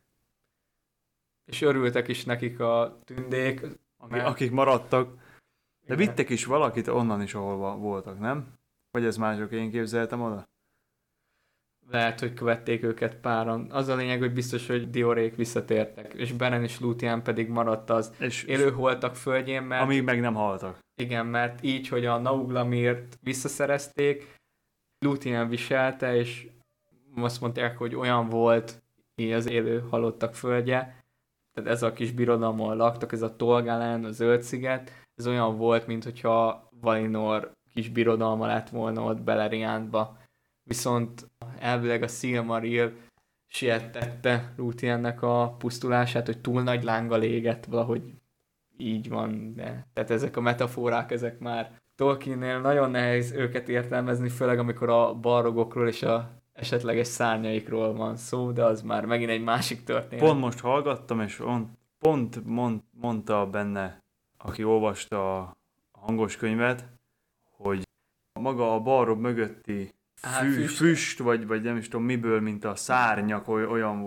És örültek is nekik a tündék. Mert... Akik maradtak. De vittek is valakit onnan is, ahol voltak, nem? Vagy ez mások, én képzeltem oda? Lehet, hogy követték őket páran. Az a lényeg, hogy biztos, hogy Diorék visszatértek, és Beren és Luthien pedig maradt az és élőholtak földjén, mert... Amíg meg nem haltak. Igen, mert így, hogy a Nauglamírt visszaszerezték, Luthien viselte, és azt mondták, hogy olyan volt, az élő halottak földje, tehát ez a kis birodalom, laktak, ez a Tolgalen, a Zöld-sziget, ez olyan volt, mint hogyha Valinor kis birodalma lett volna ott Beleriandba. Viszont elvileg a Silmaril sietette Lúthiennek a pusztulását, hogy túl nagy lánggal égett, valahogy így van, de tehát ezek a metaforák, ezek már Tolkiennél nagyon nehéz őket értelmezni, főleg amikor a barogokról és a esetleges szárnyaikról van szó, de az már megint egy másik történet. Pont most hallgattam, és on, pont mond, mondta benne, aki olvasta a hangos könyvet, hogy maga a balrog mögötti fű, füst. füst, vagy, vagy nem is tudom miből, mint a szárnyak, oly- olyan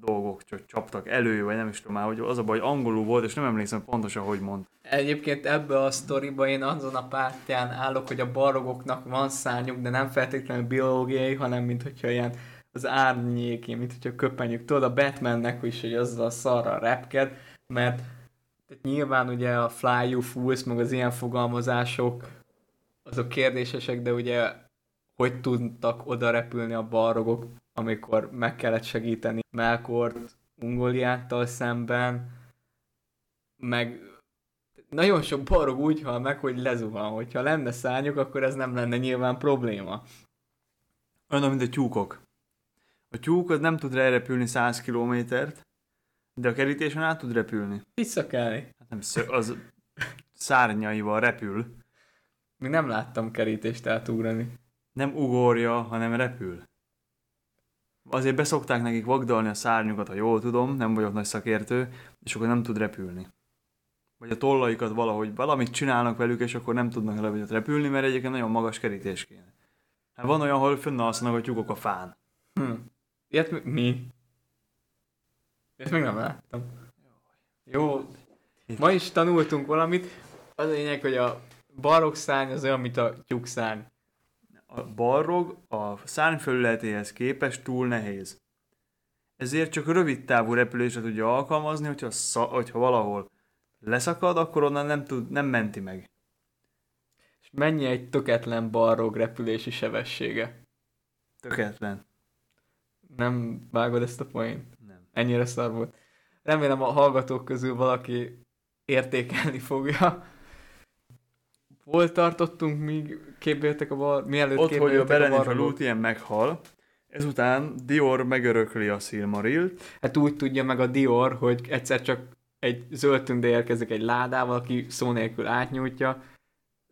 dolgok csak csaptak elő, vagy nem is tudom már, hogy az a baj, hogy angolul volt, és nem emlékszem pontosan, hogy mond. Egyébként ebbe a sztoriba én azon a pártján állok, hogy a barogoknak van szárnyuk, de nem feltétlenül biológiai, hanem mint hogyha ilyen az árnyéké, mint hogyha köpenyük. Tudod, a Batmannek is, hogy azzal a szarra repked, mert nyilván ugye a fly you fools, meg az ilyen fogalmazások, azok kérdésesek, de ugye hogy tudtak oda repülni a barogok, amikor meg kellett segíteni Melkort Ungoliáttal szemben, meg nagyon sok barog úgy hal meg, hogy lezuhan. Hogyha lenne szárnyuk, akkor ez nem lenne nyilván probléma. Olyan, mint a tyúkok. A tyúk az nem tud repülni 100 kilométert, de a kerítésen át tud repülni. Visszakelni. Hát nem szö- az szárnyaival repül. Még nem láttam kerítést átugrani. Nem ugorja, hanem repül. Azért beszokták nekik vagdalni a szárnyukat, ha jól tudom, nem vagyok nagy szakértő, és akkor nem tud repülni. Vagy a tollaikat valahogy valamit csinálnak velük, és akkor nem tudnak levegyet repülni, mert egyébként nagyon magas kerítés kéne. Hát van olyan, ahol fönnalszanak a tyúkok a fán. Hm. Ilyet mi-? Ezt még nem láttam. Jó, ma is tanultunk valamit. Az a lényeg, hogy a barok szárny az olyan, mint a tyúkszárny. A balrog a szárnyfelületéhez képest túl nehéz. Ezért csak rövid távú repülésre tudja alkalmazni, hogyha, sza- hogyha valahol leszakad, akkor onnan nem, tud, nem menti meg. És mennyi egy töketlen barrog repülési sebessége? Tökéletlen. Nem vágod ezt a poént? Nem. Ennyire szar volt. Remélem a hallgatók közül valaki értékelni fogja. Hol tartottunk, míg képéltek a bar... Mielőtt Ott, hogy a képéltek Beren és a barlangok? Lúthien meghal, ezután Dior megörökli a Silmarilt, Hát úgy tudja meg a Dior, hogy egyszer csak egy zöld tünde érkezik egy ládával, aki szó nélkül átnyújtja,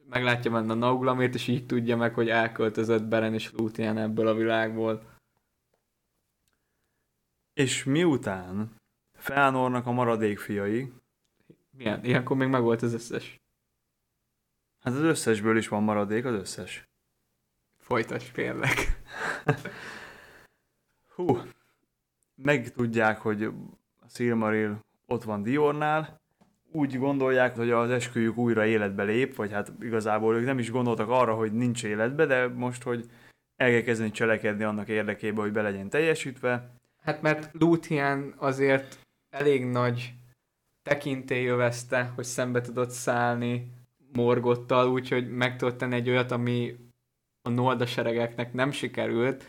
meglátja benne a Nauglamért, és így tudja meg, hogy elköltözött Beren és Lúthien ebből a világból. és miután Felnornak a maradék fiai, Milyen? Ilyenkor még megvolt az összes. Hát az összesből is van maradék, az összes. Folytas, kérlek. [laughs] Hú, megtudják, hogy a Silmaril ott van Diornál, úgy gondolják, hogy az esküjük újra életbe lép, vagy hát igazából ők nem is gondoltak arra, hogy nincs életbe, de most, hogy el kell kezdeni cselekedni annak érdekében, hogy be legyen teljesítve. Hát mert Lúthien azért elég nagy tekintély övezte, hogy szembe tudott szállni Morgottal, úgyhogy meg tudott tenni egy olyat, ami a Nolda seregeknek nem sikerült,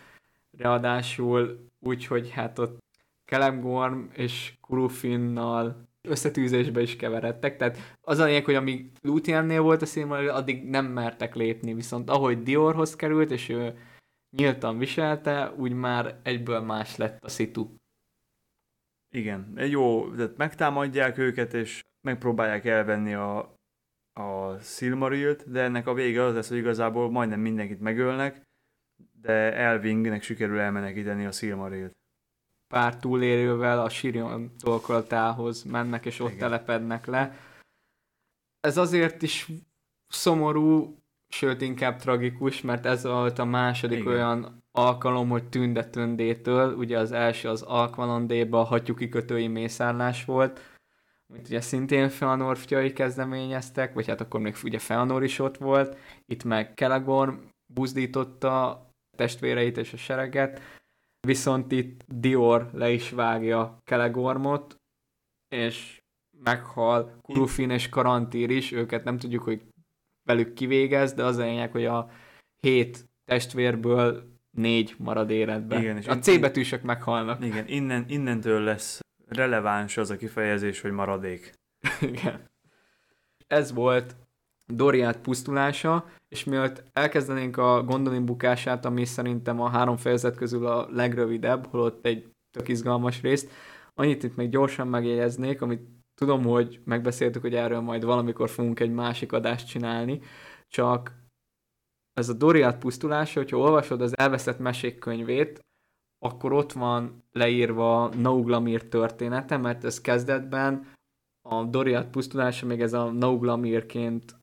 ráadásul úgy, hogy hát ott Kelemgorm és Kurufinnal összetűzésbe is keveredtek, tehát az a lényeg, hogy amíg Lúthiennél volt a Silmaril, addig nem mertek lépni, viszont ahogy Diorhoz került, és ő nyíltan viselte, úgy már egyből más lett a szitu. Igen, egy jó, tehát megtámadják őket, és megpróbálják elvenni a, a Silmarilt, de ennek a vége az lesz, hogy igazából majdnem mindenkit megölnek, de Elvingnek sikerül elmenekíteni a Silmarilt. pár túlélővel a Sirion tolkoltához mennek, és ott Igen. telepednek le. Ez azért is szomorú, sőt inkább tragikus, mert ez volt a második Igen. olyan alkalom, hogy Tünde Tündétől, ugye az első az Alkvalandéba a hattyúkikötői mészárlás volt, amit ugye szintén Feanor fiai kezdeményeztek, vagy hát akkor még ugye Feanor is ott volt, itt meg Kelegorm buzdította testvéreit és a sereget, viszont itt Dior le is vágja Kelegormot, és meghal Kurufin és Karantír is, őket nem tudjuk, hogy velük kivégez, de az a lényeg, hogy a hét testvérből négy marad életben. Igen, és a C betűsök meghalnak. Igen, innen, innentől lesz releváns az a kifejezés, hogy maradék. [laughs] Igen. Ez volt Doriát pusztulása, és mielőtt elkezdenénk a gondolin bukását, ami szerintem a három fejezet közül a legrövidebb, holott egy tök izgalmas részt, annyit itt még gyorsan megjegyeznék, amit tudom, hogy megbeszéltük, hogy erről majd valamikor fogunk egy másik adást csinálni, csak ez a Doriát pusztulása, hogyha olvasod az elveszett mesék könyvét, akkor ott van leírva Nauglamir története, mert ez kezdetben a Doriát pusztulása még ez a Nauglamirként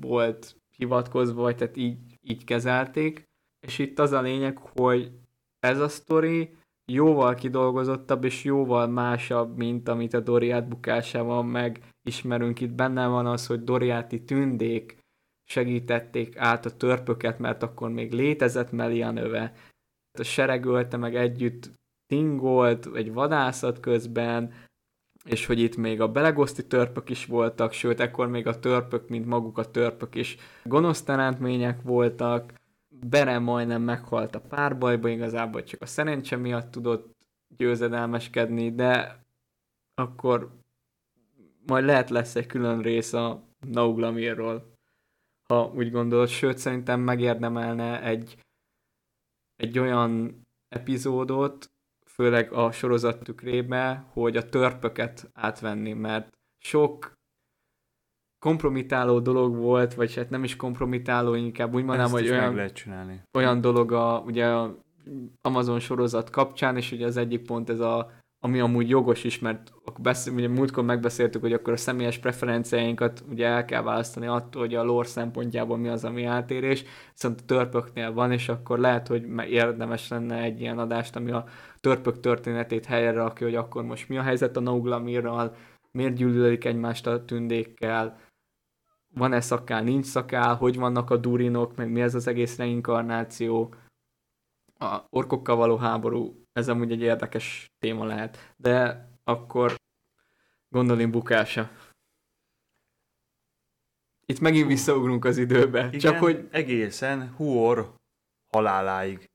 volt hivatkozva, vagy tehát így, így kezelték, és itt az a lényeg, hogy ez a sztori jóval kidolgozottabb és jóval másabb, mint amit a Doriát bukásával megismerünk. Itt benne van az, hogy Doriáti tündék segítették át a törpöket, mert akkor még létezett Melianöve. Seregölte meg együtt tingolt egy vadászat közben, és hogy itt még a belegoszti törpök is voltak, sőt, ekkor még a törpök, mint maguk a törpök is gonosz teremtmények voltak, Bere majdnem meghalt a párbajba, igazából csak a szerencse miatt tudott győzedelmeskedni, de akkor majd lehet lesz egy külön rész a Nauglamirról, ha úgy gondolod, sőt szerintem megérdemelne egy, egy olyan epizódot, főleg a sorozat tükrébe, hogy a törpöket átvenni, mert sok kompromitáló dolog volt, vagy hát nem is kompromitáló, inkább úgy mondanám, hogy olyan, lehet csinálni. olyan dolog a, ugye a Amazon sorozat kapcsán, és ugye az egyik pont ez a, ami amúgy jogos is, mert beszél, ugye múltkor megbeszéltük, hogy akkor a személyes preferenciáinkat ugye el kell választani attól, hogy a lore szempontjából mi az, ami átérés, viszont a törpöknél van, és akkor lehet, hogy érdemes lenne egy ilyen adást, ami a törpök történetét helyre rakja, hogy akkor most mi a helyzet a Nauglamirral, miért gyűlölik egymást a tündékkel, van-e szakál, nincs szakál, hogy vannak a durinok, meg mi ez az egész reinkarnáció, a orkokkal való háború, ez amúgy egy érdekes téma lehet. De akkor gondolom bukása. Itt megint visszaugrunk az időbe. Igen, Csak hogy... egészen Huor haláláig.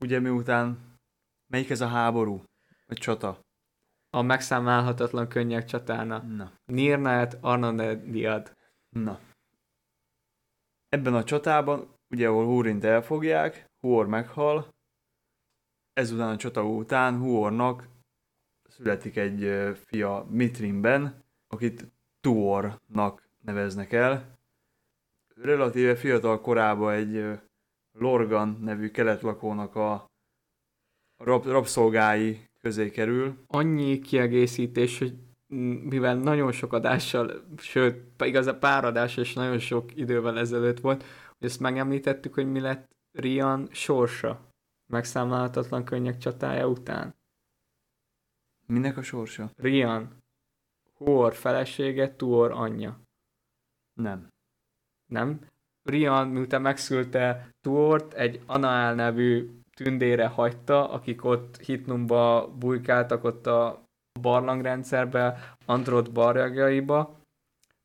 Ugye miután, melyik ez a háború? Vagy csata? A megszámálhatatlan könnyek csatána. Na. Nirnaet Arnonediad. Na. Ebben a csatában, ugye ahol Húrint elfogják, Huor meghal, ezután a csata után Huornak születik egy fia Mitrinben, akit Tuornak neveznek el. Relatíve fiatal korában egy Lorgan nevű keletlakónak a rab, rabszolgái közé kerül. Annyi kiegészítés, hogy mivel nagyon sok adással, sőt, igaz, pár adás és nagyon sok idővel ezelőtt volt, hogy ezt megemlítettük, hogy mi lett Rian sorsa megszámlálhatatlan könnyek csatája után. Minek a sorsa? Rian. Huor felesége, Tuor anyja. Nem. Nem? Rian, miután megszülte Tuort, egy Anael nevű tündére hagyta, akik ott Hitnumba bujkáltak ott a barlangrendszerbe, Androt barjagjaiba,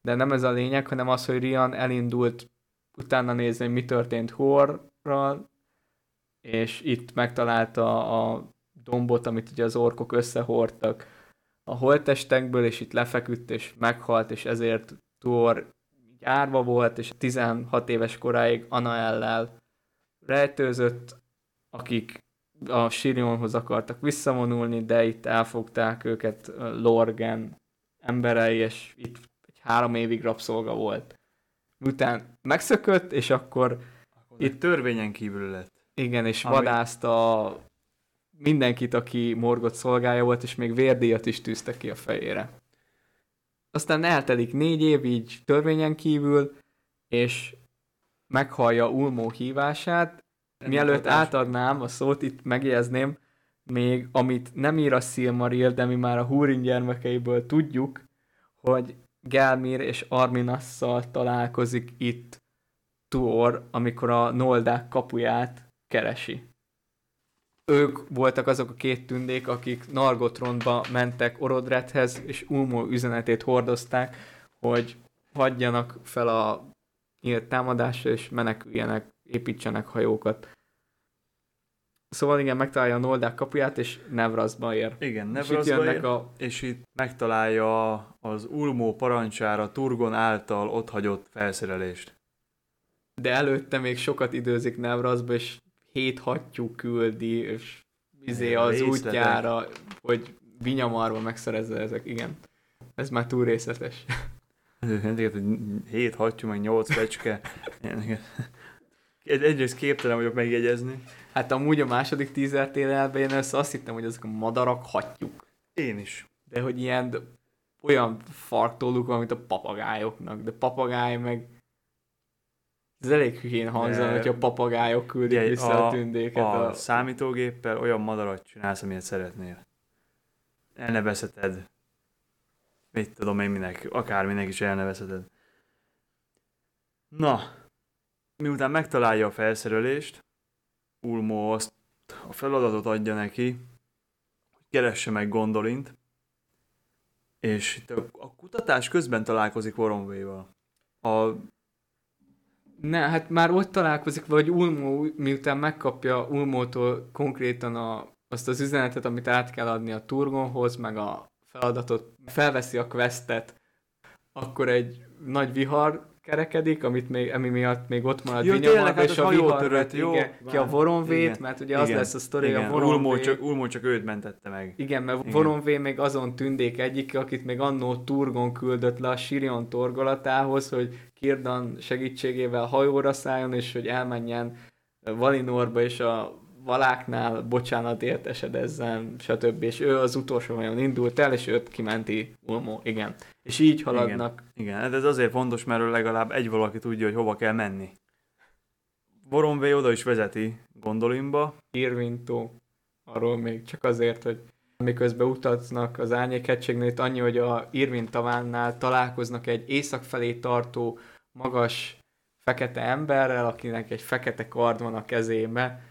de nem ez a lényeg, hanem az, hogy Rian elindult utána nézni, hogy mi történt Huorral, és itt megtalálta a dombot, amit ugye az orkok összehordtak a holtestekből, és itt lefeküdt, és meghalt, és ezért Tuor árva volt, és 16 éves koráig Anaellel rejtőzött, akik a Sirionhoz akartak visszavonulni, de itt elfogták őket Lorgen emberei, és itt egy három évig rabszolga volt. Után megszökött, és akkor, akkor itt törvényen kívül lett. Igen, és Ami... vadászta mindenkit, aki morgott szolgája volt, és még vérdíjat is tűzte ki a fejére. Aztán eltelik négy év így törvényen kívül, és meghallja Ulmó hívását, Mielőtt átadnám a szót, itt megjegyezném, még amit nem ír a Silmaril, de mi már a Húrin gyermekeiből tudjuk, hogy Gelmir és Arminasszal találkozik itt Tuor, amikor a Noldák kapuját keresi. Ők voltak azok a két tündék, akik Nargothrondba mentek Orodrethez, és Ulmo üzenetét hordozták, hogy hagyjanak fel a nyílt támadásra, és meneküljenek építsenek hajókat. Szóval igen, megtalálja a Noldák kapuját, és Nevrazba ér. Igen, és itt Nevrazba jönnek ér, a... és itt megtalálja az Ulmó parancsára Turgon által otthagyott felszerelést. De előtte még sokat időzik Nevrazba, és hét hattyú küldi, és izé az Részletek. útjára, hogy vinyamarva megszerezze ezek, igen. Ez már túl részletes. [laughs] Ezeket, hogy 7 hattyú, meg 8 fecske. Egy, egyrészt képtelen vagyok megjegyezni. Hát amúgy a második teaser trailerben én össze azt hittem, hogy ezek a madarak hattyúk. Én is. De hogy ilyen olyan farktóluk van, mint a papagájoknak. De papagáj meg ez elég hülyén hangzana, a papagájok küldik Ugye, vissza a, a- tündéket. A A, számítógéppel olyan madarat csinálsz, amilyet szeretnél. Elnevezheted. Mit tudom én minek, akárminek is elnevezheted. Na, miután megtalálja a felszerelést, Ulmo azt a feladatot adja neki, hogy keresse meg Gondolint, és a, kutatás közben találkozik Woromvéval. A Ne, hát már ott találkozik, vagy Ulmo, miután megkapja Ulmótól konkrétan a, azt az üzenetet, amit át kell adni a Turgonhoz, meg a feladatot, felveszi a questet, akkor egy nagy vihar kerekedik, amit még, ami miatt még ott marad Jó, tényleg, hát és az a vihar törött, jó, igen, ki a. Voronvét, Igen, mert ugye az igen, lesz a sztori, igen, a Voronvé, csak, Ulmo csak őt mentette meg. igen, mert Igen. Voronvé még azon tündék egyik, akit még annó Turgon küldött le a Sirion torgolatához, hogy Kirdan segítségével hajóra szálljon, és hogy elmenjen Valinorba, és a valáknál bocsánatért esedezzen, stb. És ő az utolsó vajon indult el, és őt kimenti Ulmo, igen. És így haladnak. Igen, hát ez azért fontos, mert legalább egy valaki tudja, hogy hova kell menni. Voromvé oda is vezeti Gondolinba, Irvintó, arról még csak azért, hogy miközben utaznak az árnyékhegységnél, annyi, hogy a Irvin tavánnál találkoznak egy észak felé tartó, magas, fekete emberrel, akinek egy fekete kard van a kezébe,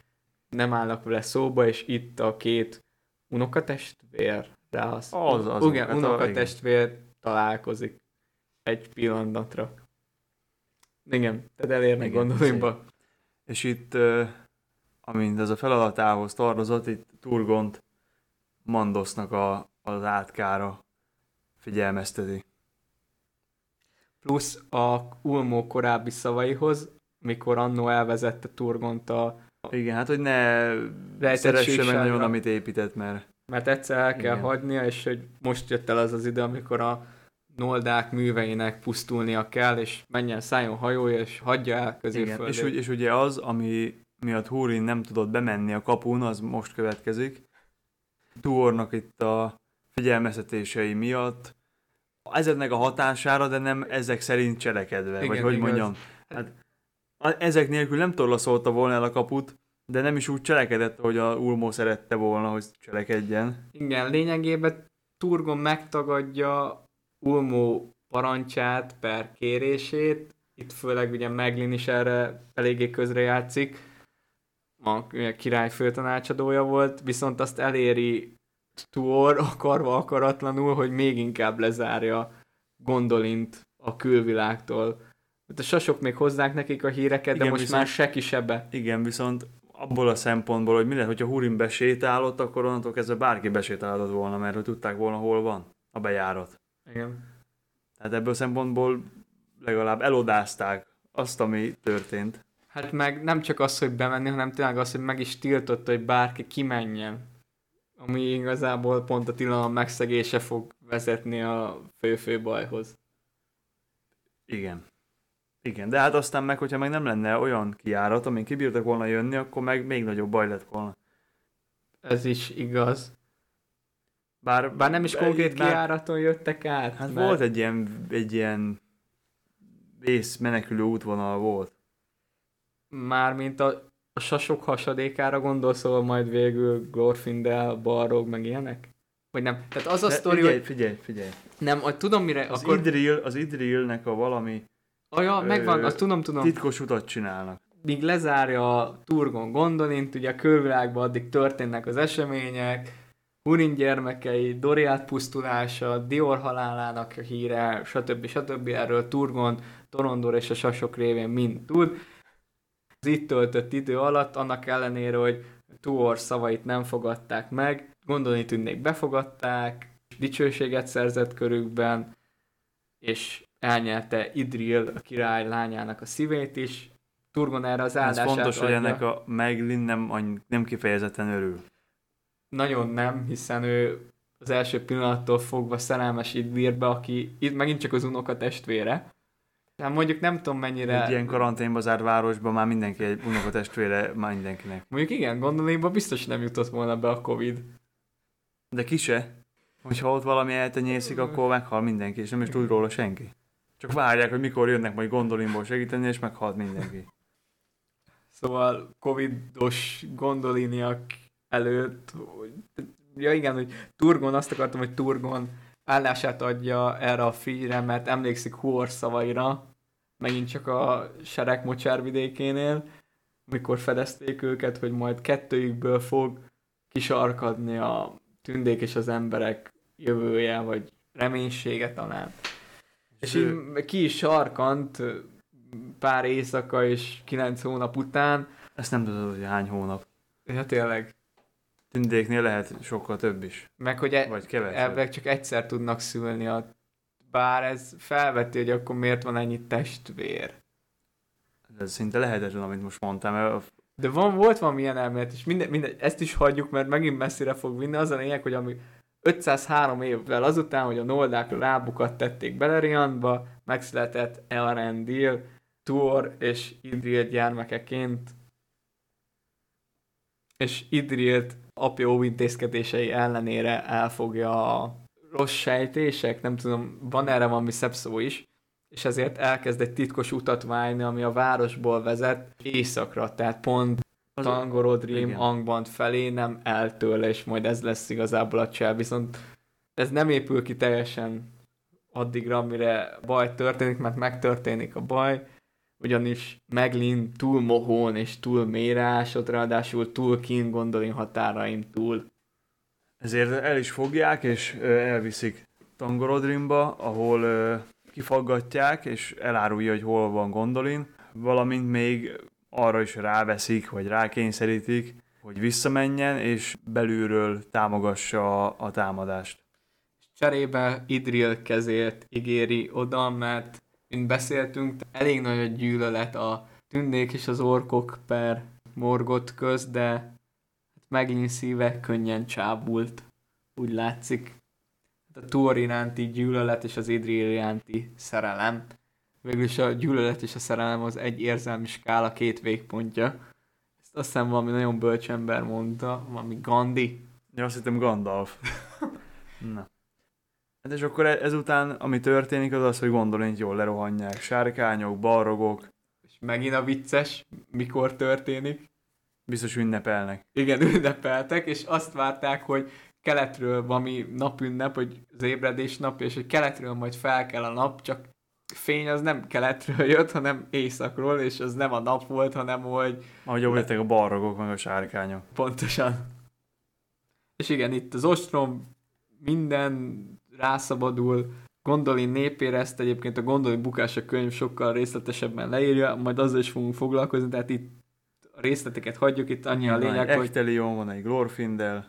nem állnak vele szóba, és itt a két unokatestvér, de az, Az, az, igen, hát unokatestvér találkozik egy pillanatra. Igen, tehát elérnek Igen, gondolomba. és itt, amint ez a feladatához tartozott, itt Turgont Mandosznak a, az átkára figyelmezteti. Plusz a Ulmó korábbi szavaihoz, mikor annó elvezette Turgont a... Igen, hát hogy ne szeresse meg nagyon, amit épített, mert Mert egyszer el kell Igen. hagynia, és hogy most jött el az az idő, amikor a noldák műveinek pusztulnia kell, és menjen, szálljon hajója, és hagyja el középföldét. És, és ugye az, ami miatt Húrin nem tudott bemenni a kapun, az most következik. Tuornak itt a figyelmeztetései miatt, ezeknek a hatására, de nem ezek szerint cselekedve, Igen, vagy hogy igaz. mondjam. Hát, a- ezek nélkül nem torlaszolta volna el a kaput, de nem is úgy cselekedett, ahogy a Ulmo szerette volna, hogy cselekedjen. Igen, lényegében Turgon megtagadja Ulmó parancsát per kérését, itt főleg ugye Meglin is erre eléggé közrejátszik, a ugye, király főtanácsadója volt, viszont azt eléri Tuor akarva akaratlanul, hogy még inkább lezárja Gondolint a külvilágtól. Hát a sasok még hozzák nekik a híreket, de Igen, most viszont- már se kisebbe. Igen, viszont abból a szempontból, hogy mi lehet, hogyha Hurin besétálott, akkor onnantól kezdve bárki besétálhatott volna, mert hogy tudták volna, hol van a bejárat. Igen. Tehát ebből a szempontból legalább elodázták azt, ami történt. Hát meg nem csak az, hogy bemenni, hanem tényleg az, hogy meg is tiltotta, hogy bárki kimenjen. Ami igazából pont a tilalom megszegése fog vezetni a fő-fő bajhoz. Igen. Igen, de hát aztán meg, hogyha meg nem lenne olyan kiárat, amin kibírtak volna jönni, akkor meg még nagyobb baj lett volna. Ez is igaz. Bár, Bár nem is konkrét bár- kiáraton jöttek át. Hát mert- volt egy ilyen, egy ilyen vész menekülő útvonal volt. Mármint a, a sasok hasadékára gondolsz, szóval majd végül Glorfindel, Balrog, meg ilyenek? Vagy nem? Tehát az a De sztori, figyelj, hogy figyelj, figyelj. nem, hogy tudom mire, Az, akkor... Idril, az Idrilnek a valami Ah, ja, megvan, azt tudom, tudom. titkos utat csinálnak. míg lezárja a Turgon Gondolint, ugye a külvilágban addig történnek az események, Hurin gyermekei, Doriát pusztulása, Dior halálának a híre, stb. stb. Erről Turgon, Torondor és a sasok révén mind tud. Az itt töltött idő alatt, annak ellenére, hogy Tuor szavait nem fogadták meg, gondolni tűnnék befogadták, dicsőséget szerzett körükben, és elnyelte Idril, a király lányának a szívét is. Turgon erre az áldását Ez fontos, adja. hogy ennek a Meglin nem, nem kifejezetten örül. Nagyon nem, hiszen ő az első pillanattól fogva szerelmes Idlirbe, aki itt megint csak az unoka testvére. Hát mondjuk nem tudom mennyire... Egy ilyen karanténba zárt városban már mindenki egy unokatestvére, már mindenkinek. Mondjuk igen, gondolékba biztos nem jutott volna be a Covid. De ki se. Hogyha ott valami eltenyészik, akkor meghal mindenki, és nem is tud róla senki. Csak várják, hogy mikor jönnek majd gondolimból segíteni, és meghalt mindenki. Szóval covidos gondoliniak előtt, ja igen, hogy Turgon, azt akartam, hogy Turgon állását adja erre a figyre, mert emlékszik Huor szavaira, megint csak a sereg mocsárvidékénél, mikor fedezték őket, hogy majd kettőjükből fog kisarkadni a tündék és az emberek jövője, vagy reménysége talán. És így ki is sarkant pár éjszaka és kilenc hónap után. Ezt nem tudod, hogy hány hónap. Ja, tényleg. Tündéknél lehet sokkal több is. Meg hogy e- Vagy kevesebb. csak egyszer tudnak szülni, a... bár ez felveti, hogy akkor miért van ennyi testvér. Ez szinte lehetetlen, amit most mondtam. mert De van, volt valami ilyen elmélet, és minden, minden, ezt is hagyjuk, mert megint messzire fog vinni. Az a lényeg, hogy ami 503 évvel azután, hogy a Noldák lábukat tették Beleriandba, megszületett Elrendil, Tuor és Idril gyermekeként. És Idrilt apja óvintézkedései ellenére elfogja a rossz sejtések, nem tudom, van erre valami szebb szó is, és ezért elkezd egy titkos utat válni, ami a városból vezet északra, tehát pont Az- Tangorodrim, igen. Angband felé, nem el tőle, és majd ez lesz igazából a csel, viszont ez nem épül ki teljesen addigra, amire baj történik, mert megtörténik a baj, ugyanis Meglin túl mohón és túl mérásod, ráadásul túl kín gondolin határaim túl. Ezért el is fogják, és elviszik Tangorodrimba, ahol kifaggatják, és elárulja, hogy hol van Gondolin, valamint még arra is ráveszik, vagy rákényszerítik, hogy visszamenjen, és belülről támogassa a, a támadást. Cserébe Idril kezét ígéri oda, mert mint beszéltünk, elég nagy a gyűlölet a tündék és az orkok per morgot köz, de Meglin szíve könnyen csábult, úgy látszik. Hát a Tuor iránti gyűlölet és az Idril iránti szerelem. Végülis a gyűlölet és a szerelem az egy érzelmi skála két végpontja. Ezt azt hiszem valami nagyon bölcs ember mondta, valami Gandhi. Ja, azt hittem Gandalf. [laughs] Na. Hát és akkor e- ezután, ami történik, az az, hogy Gondolint jól lerohanják. Sárkányok, balrogok, És megint a vicces, mikor történik. Biztos ünnepelnek. Igen, [laughs] ünnepeltek, és azt várták, hogy keletről valami napünnep, hogy az ébredés napja, és hogy keletről majd fel kell a nap, csak fény az nem keletről jött, hanem északról, és az nem a nap volt, hanem hogy Ahogy jobb lettek a balrogok, meg a sárkányok. pontosan. És igen, itt az ostrom minden rászabadul, Gondolin népére ezt egyébként a Gondolin bukása könyv sokkal részletesebben leírja, majd azzal is fogunk foglalkozni, tehát itt részleteket hagyjuk, itt annyi a lényeg, egy hogy Echtelion, van egy Glorfindel,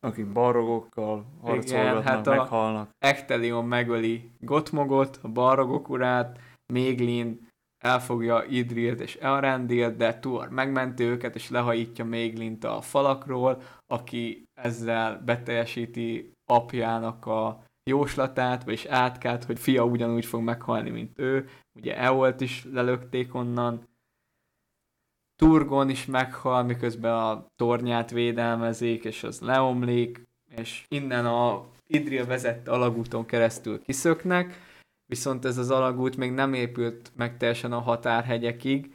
akik balrogokkal harcolgatnak, hát a- meghalnak. Echtelion megöli Gotmogot, a Balrogok urát, Méglin elfogja Idrilt és Elrendilt, de Tuor megmenti őket, és lehajítja Méglint a falakról, aki ezzel beteljesíti apjának a jóslatát, vagyis átkát, hogy fia ugyanúgy fog meghalni, mint ő. Ugye Eolt is lelökték onnan. Turgon is meghal, miközben a tornyát védelmezik, és az leomlik, és innen a Idril vezette alagúton keresztül kiszöknek, viszont ez az alagút még nem épült meg teljesen a határhegyekig,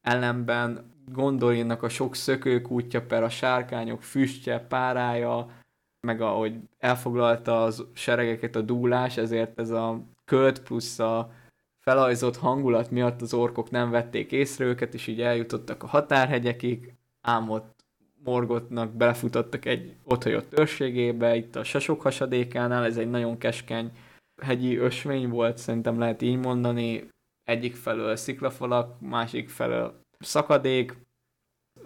ellenben Gondolinnak a sok szökőkútja, per a sárkányok füstje, párája, meg ahogy elfoglalta az seregeket a dúlás, ezért ez a költ plusz a felajzott hangulat miatt az orkok nem vették észre őket, és így eljutottak a határhegyekig, ám ott Morgotnak belefutottak egy otthagyott őrségébe, itt a Sasok hasadékánál, ez egy nagyon keskeny hegyi ösvény volt, szerintem lehet így mondani, egyik felől sziklafalak, másik felől szakadék,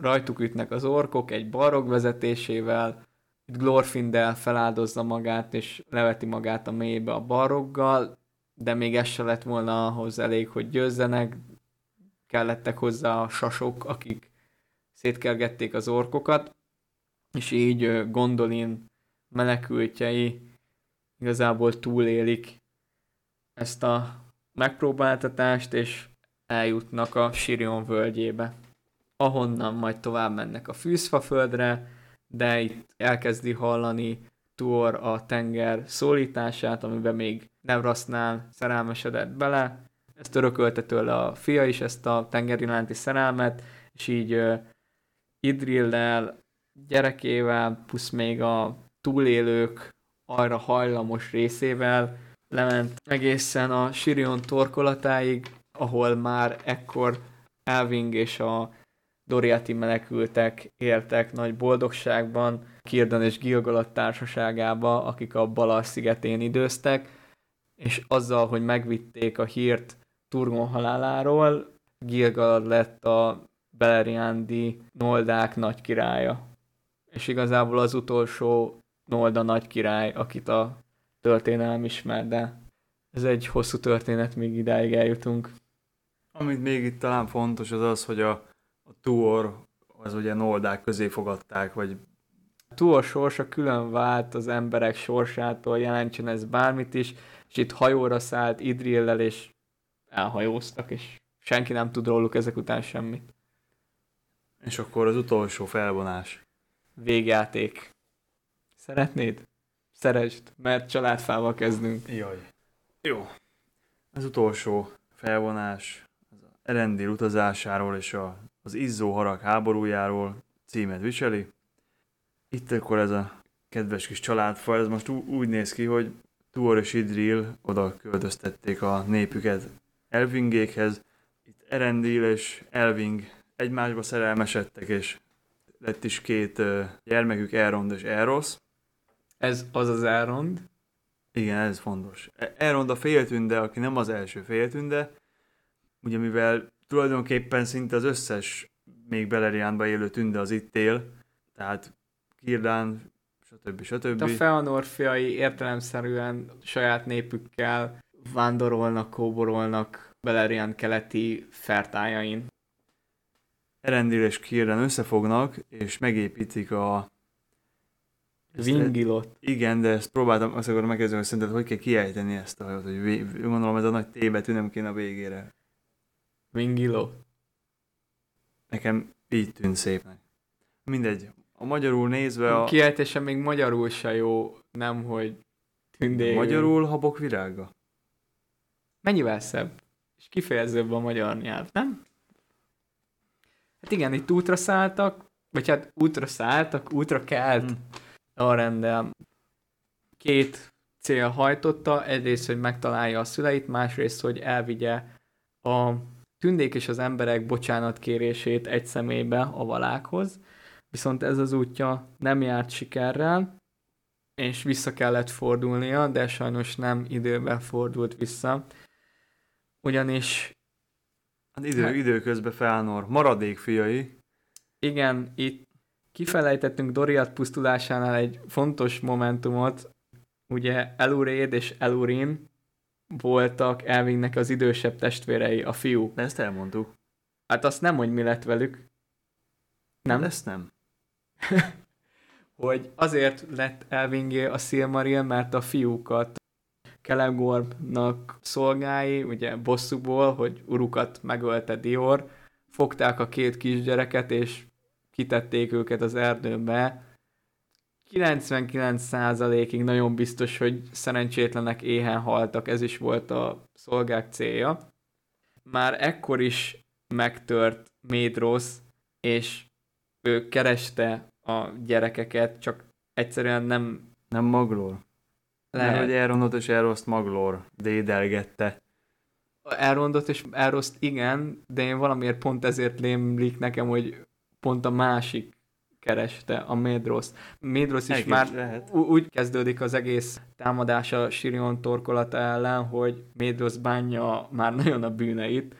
rajtuk ütnek az orkok egy barog vezetésével, itt Glorfindel feláldozza magát, és leveti magát a mélybe a baroggal, de még ez se lett volna ahhoz elég, hogy győzzenek, kellettek hozzá a sasok, akik szétkergették az orkokat, és így Gondolin menekültjei igazából túlélik ezt a megpróbáltatást, és eljutnak a Sirion völgyébe, ahonnan majd tovább mennek a Fűzfa földre, de itt elkezdi hallani Tuor a tenger szólítását, amiben még Nevrasznál szerelmesedett bele. Ezt örökölte tőle a fia is, ezt a tenger iránti szerelmet, és így uh, Idrillel, gyerekével, plusz még a túlélők arra hajlamos részével lement egészen a Sirion torkolatáig, ahol már ekkor Elving és a Doriati menekültek éltek nagy boldogságban, Kirdan és Gilgalad társaságába, akik a Balar szigetén időztek, és azzal, hogy megvitték a hírt Turgon haláláról, Gilgalad lett a Beleriandi Noldák nagy királya. És igazából az utolsó Nolda nagy király, akit a történelem ismer, de ez egy hosszú történet, míg idáig eljutunk. Amit még itt talán fontos az az, hogy a, a Tuor az ugye Noldák közé fogadták, vagy a Tuor sorsa külön vált az emberek sorsától, jelentsen ez bármit is, és itt hajóra szállt Idrillel, és elhajóztak, és senki nem tud róluk ezek után semmit. És akkor az utolsó felvonás. Végjáték. Szeretnéd? Szeresd, mert családfával kezdünk. Jaj. Jó. Az utolsó felvonás az Erendil utazásáról és a, az Izzó harag háborújáról címet viseli. Itt akkor ez a kedves kis családfa, ez most úgy néz ki, hogy Tuor és Idril oda költöztették a népüket Elvingékhez. Itt Erendil és Elving egymásba szerelmesedtek, és lett is két gyermekük, Elrond és Eros. Ez az az Elrond? Igen, ez fontos. E- Elrond a féltünde, aki nem az első féltünde, ugye mivel tulajdonképpen szinte az összes még Beleriánban élő tünde az itt él, tehát Kirdán, stb. stb. A Feanor fiai értelemszerűen saját népükkel vándorolnak, kóborolnak Beleriand keleti fertájain. Erendil és Kirdán összefognak, és megépítik a Vingilot. Igen, de ezt próbáltam, azt akarom megkérdezni, hogy szerinted hogy kell kiejteni ezt a hajót, hogy vé- gondolom ez a nagy T betű nem kéne a végére. Vingilo. Nekem így tűnt szépnek. Mindegy. A magyarul nézve a... Kiejtése még magyarul se jó, nem hogy tündék. Magyarul habok virága. Mennyivel szebb? És kifejezőbb a magyar nyelv, nem? Hát igen, itt útra szálltak, vagy hát útra szálltak, útra kelt. Hmm a rendel. Két cél hajtotta, egyrészt, hogy megtalálja a szüleit, másrészt, hogy elvigye a tündék és az emberek bocsánatkérését egy személybe a valákhoz, viszont ez az útja nem járt sikerrel, és vissza kellett fordulnia, de sajnos nem időben fordult vissza. Ugyanis... Az idő, hát, időközben Felnor maradék fiai. Igen, itt kifelejtettünk Doriat pusztulásánál egy fontos momentumot, ugye Eluréd és Elurin voltak Elvingnek az idősebb testvérei, a fiú. De ezt elmondtuk. Hát azt nem, hogy mi lett velük. Nem? De ezt nem. [laughs] hogy azért lett Elvingé a Silmaril, mert a fiúkat Kelegornak szolgái, ugye bosszúból, hogy urukat megölte Dior, fogták a két kisgyereket, és kitették őket az erdőbe. 99%-ig nagyon biztos, hogy szerencsétlenek éhen haltak, ez is volt a szolgák célja. Már ekkor is megtört Médros, és ő kereste a gyerekeket, csak egyszerűen nem... Nem Maglor? Lehet. Mert hogy Elrondot és Elroszt Maglor dédelgette. Elrondot és Elroszt igen, de én valamiért pont ezért lémlik nekem, hogy pont a másik kereste, a Médros. Médros is Egész már lehet. úgy kezdődik az egész támadása Sirion torkolata ellen, hogy Médros bánja már nagyon a bűneit.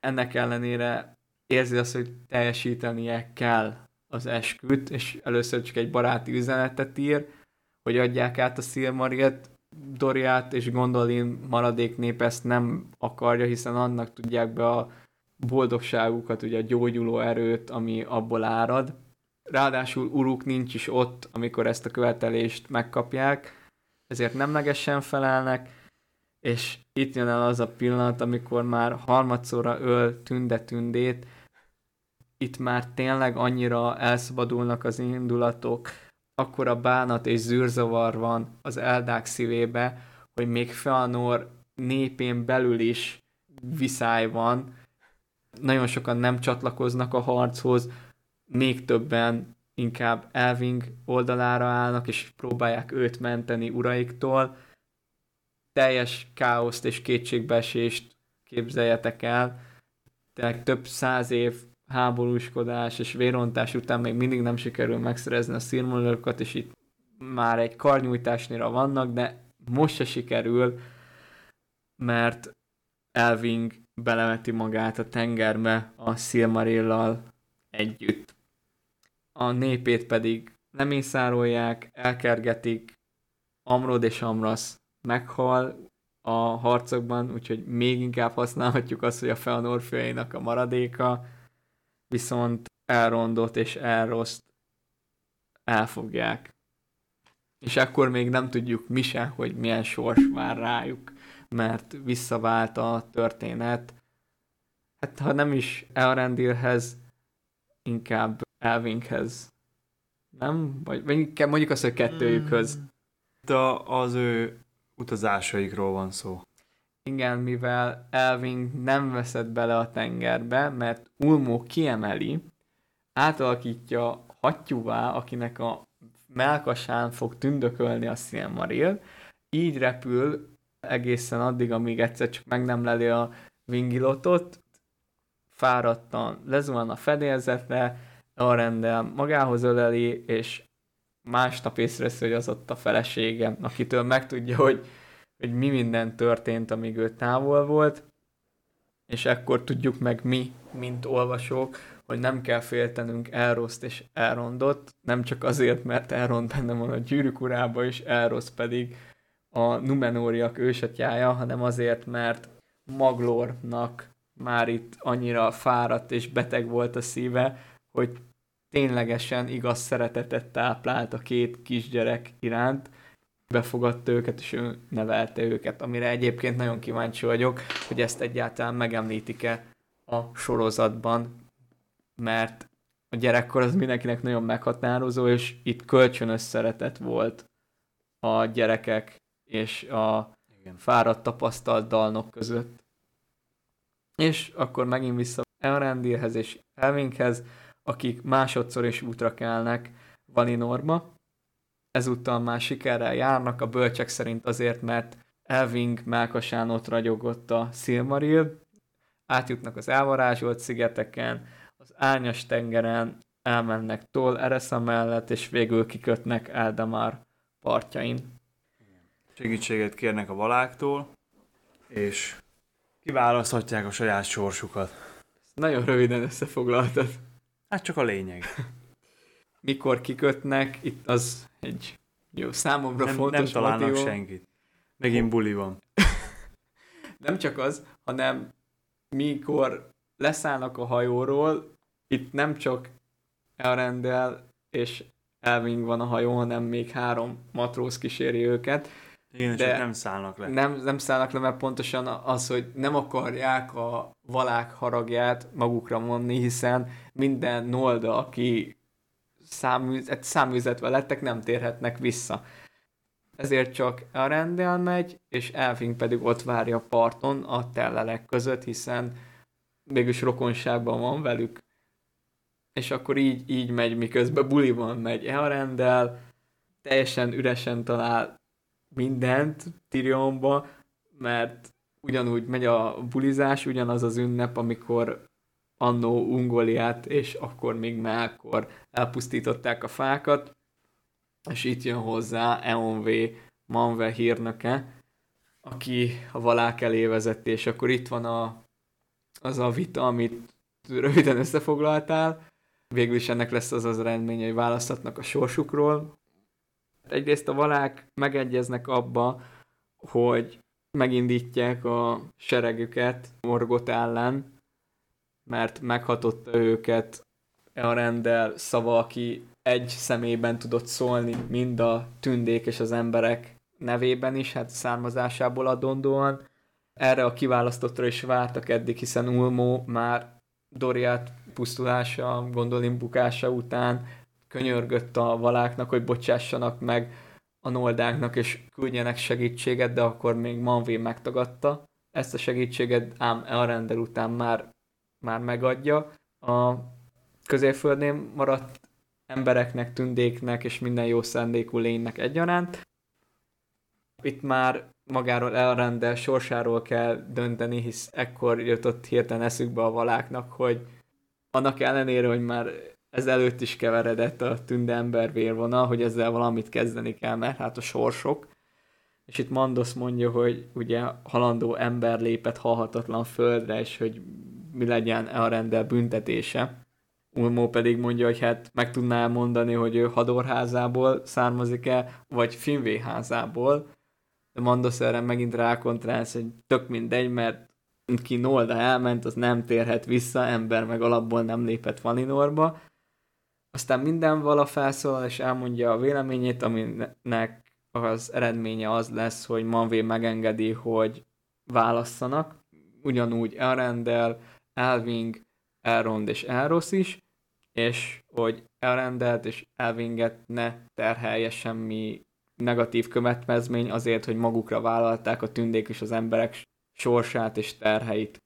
Ennek ellenére érzi azt, hogy teljesítenie kell az esküt, és először csak egy baráti üzenetet ír, hogy adják át a Silmarilt, Doriát és Gondolin maradék nép ezt nem akarja, hiszen annak tudják be a boldogságukat, ugye a gyógyuló erőt, ami abból árad. Ráadásul Uruk nincs is ott, amikor ezt a követelést megkapják, ezért nemlegesen felelnek, és itt jön el az a pillanat, amikor már harmadszorra öl Tünde Tündét, itt már tényleg annyira elszabadulnak az indulatok, akkor a bánat és zűrzavar van az eldák szívébe, hogy még Feanor népén belül is viszály van, nagyon sokan nem csatlakoznak a harchoz, még többen inkább Elving oldalára állnak, és próbálják őt menteni uraiktól. Teljes káoszt és kétségbeesést képzeljetek el. Tehát több száz év háborúskodás és vérontás után még mindig nem sikerül megszerezni a szírmolőkat, és itt már egy karnyújtásnyira vannak, de most se sikerül, mert Elving belemeti magát a tengerbe a Silmarillal együtt. A népét pedig nem észárolják, elkergetik, Amrod és Amras meghal a harcokban, úgyhogy még inkább használhatjuk azt, hogy a Feanor a maradéka, viszont elrondott és elroszt elfogják. És akkor még nem tudjuk mi se, hogy milyen sors vár rájuk, mert visszavált a történet. Hát ha nem is Elrendilhez, inkább Elvinkhez. Nem? Vagy, vagy inkább mondjuk azt, hogy kettőjükhöz. De az ő utazásaikról van szó. Igen, mivel Elving nem veszett bele a tengerbe, mert Ulmo kiemeli, átalakítja hattyúvá, akinek a melkasán fog tündökölni a Silmaril, így repül egészen addig, amíg egyszer csak meg nem leli a Vingilotot, fáradtan lezuhan a fedélzetre, rendel magához öleli, és másnap észreveszi, hogy az ott a felesége, akitől megtudja, hogy hogy mi minden történt, amíg ő távol volt, és ekkor tudjuk meg mi, mint olvasók, hogy nem kell féltenünk Elroszt és Elrondot, nem csak azért, mert Elrond benne van a gyűrűk urába, és Elrosz pedig a Numenóriak ősatjája, hanem azért, mert Maglornak már itt annyira fáradt és beteg volt a szíve, hogy ténylegesen igaz szeretetet táplált a két kisgyerek iránt, befogadta őket, és ő nevelte őket, amire egyébként nagyon kíváncsi vagyok, hogy ezt egyáltalán megemlítik-e a sorozatban, mert a gyerekkor az mindenkinek nagyon meghatározó, és itt kölcsönös szeretet volt a gyerekek és a Igen. fáradt tapasztalt dalnok között. És akkor megint vissza Elrendilhez és Elvinkhez, akik másodszor is útra kelnek Valinorba, ezúttal már sikerrel járnak, a bölcsek szerint azért, mert Elving melkasán ott ragyogott a Silmaril, átjutnak az elvarázsolt szigeteken, az árnyas tengeren, elmennek Tol Eresza mellett, és végül kikötnek Eldamar partjain. Segítséget kérnek a valáktól, és kiválaszthatják a saját sorsukat. Ezt nagyon röviden összefoglaltad. Hát csak a lényeg. [laughs] Mikor kikötnek, itt az egy jó, számomra nem, fontos Nem találnak motivum. senkit. Megint buli van. [laughs] nem csak az, hanem mikor leszállnak a hajóról, itt nem csak elrendel és Elving van a hajó, hanem még három matróz kíséri őket. Igen, de csak nem szállnak le. Nem, nem szállnak le, mert pontosan az, hogy nem akarják a valák haragját magukra mondni, hiszen minden nolda, aki száműzet, száműzetve lettek, nem térhetnek vissza. Ezért csak a rendel megy, és Elfing pedig ott várja parton a tellelek között, hiszen mégis rokonságban van velük. És akkor így, így megy, miközben buliban megy Elrendel, teljesen üresen talál mindent Tyrionba, mert ugyanúgy megy a bulizás, ugyanaz az ünnep, amikor annó Ungoliát, és akkor még Melkor elpusztították a fákat, és itt jön hozzá EONV Manve hírnöke, aki a valák elé vezette, és akkor itt van a, az a vita, amit röviden összefoglaltál. Végül is ennek lesz az az eredménye, hogy választhatnak a sorsukról. Egyrészt a valák megegyeznek abba, hogy megindítják a seregüket Morgot ellen, mert meghatotta őket a rendel szava, aki egy szemében tudott szólni mind a tündék és az emberek nevében is, hát származásából adondóan. Erre a kiválasztottra is vártak eddig, hiszen Ulmó már Doriát pusztulása, Gondolin bukása után könyörgött a valáknak, hogy bocsássanak meg a noldáknak, és küldjenek segítséget, de akkor még Manvé megtagadta ezt a segítséget, ám Elrendel után már, már megadja. A középföldnél maradt embereknek, tündéknek és minden jó szándékú lénynek egyaránt. Itt már magáról elrendel sorsáról kell dönteni, hisz ekkor jutott hirtelen eszükbe a valáknak, hogy annak ellenére, hogy már ezelőtt is keveredett a tünde ember vérvonal, hogy ezzel valamit kezdeni kell, mert hát a sorsok. És itt Mandos mondja, hogy ugye halandó ember lépett halhatatlan földre, és hogy mi legyen a rendel büntetése. Ulmó pedig mondja, hogy hát meg tudná mondani, hogy ő Hadorházából származik-e, vagy Finvéházából. De Mandos erre megint rákontrálsz, hogy tök mindegy, mert ki Nolda elment, az nem térhet vissza, ember meg alapból nem lépett Valinorba. Aztán minden vala felszólal és elmondja a véleményét, aminek az eredménye az lesz, hogy Manvé megengedi, hogy válasszanak. Ugyanúgy Elrendel, Elving, Elrond és Elrosz is, és hogy Elrendelt és Elvinget ne terhelje semmi negatív következmény azért, hogy magukra vállalták a tündék és az emberek sorsát és terheit.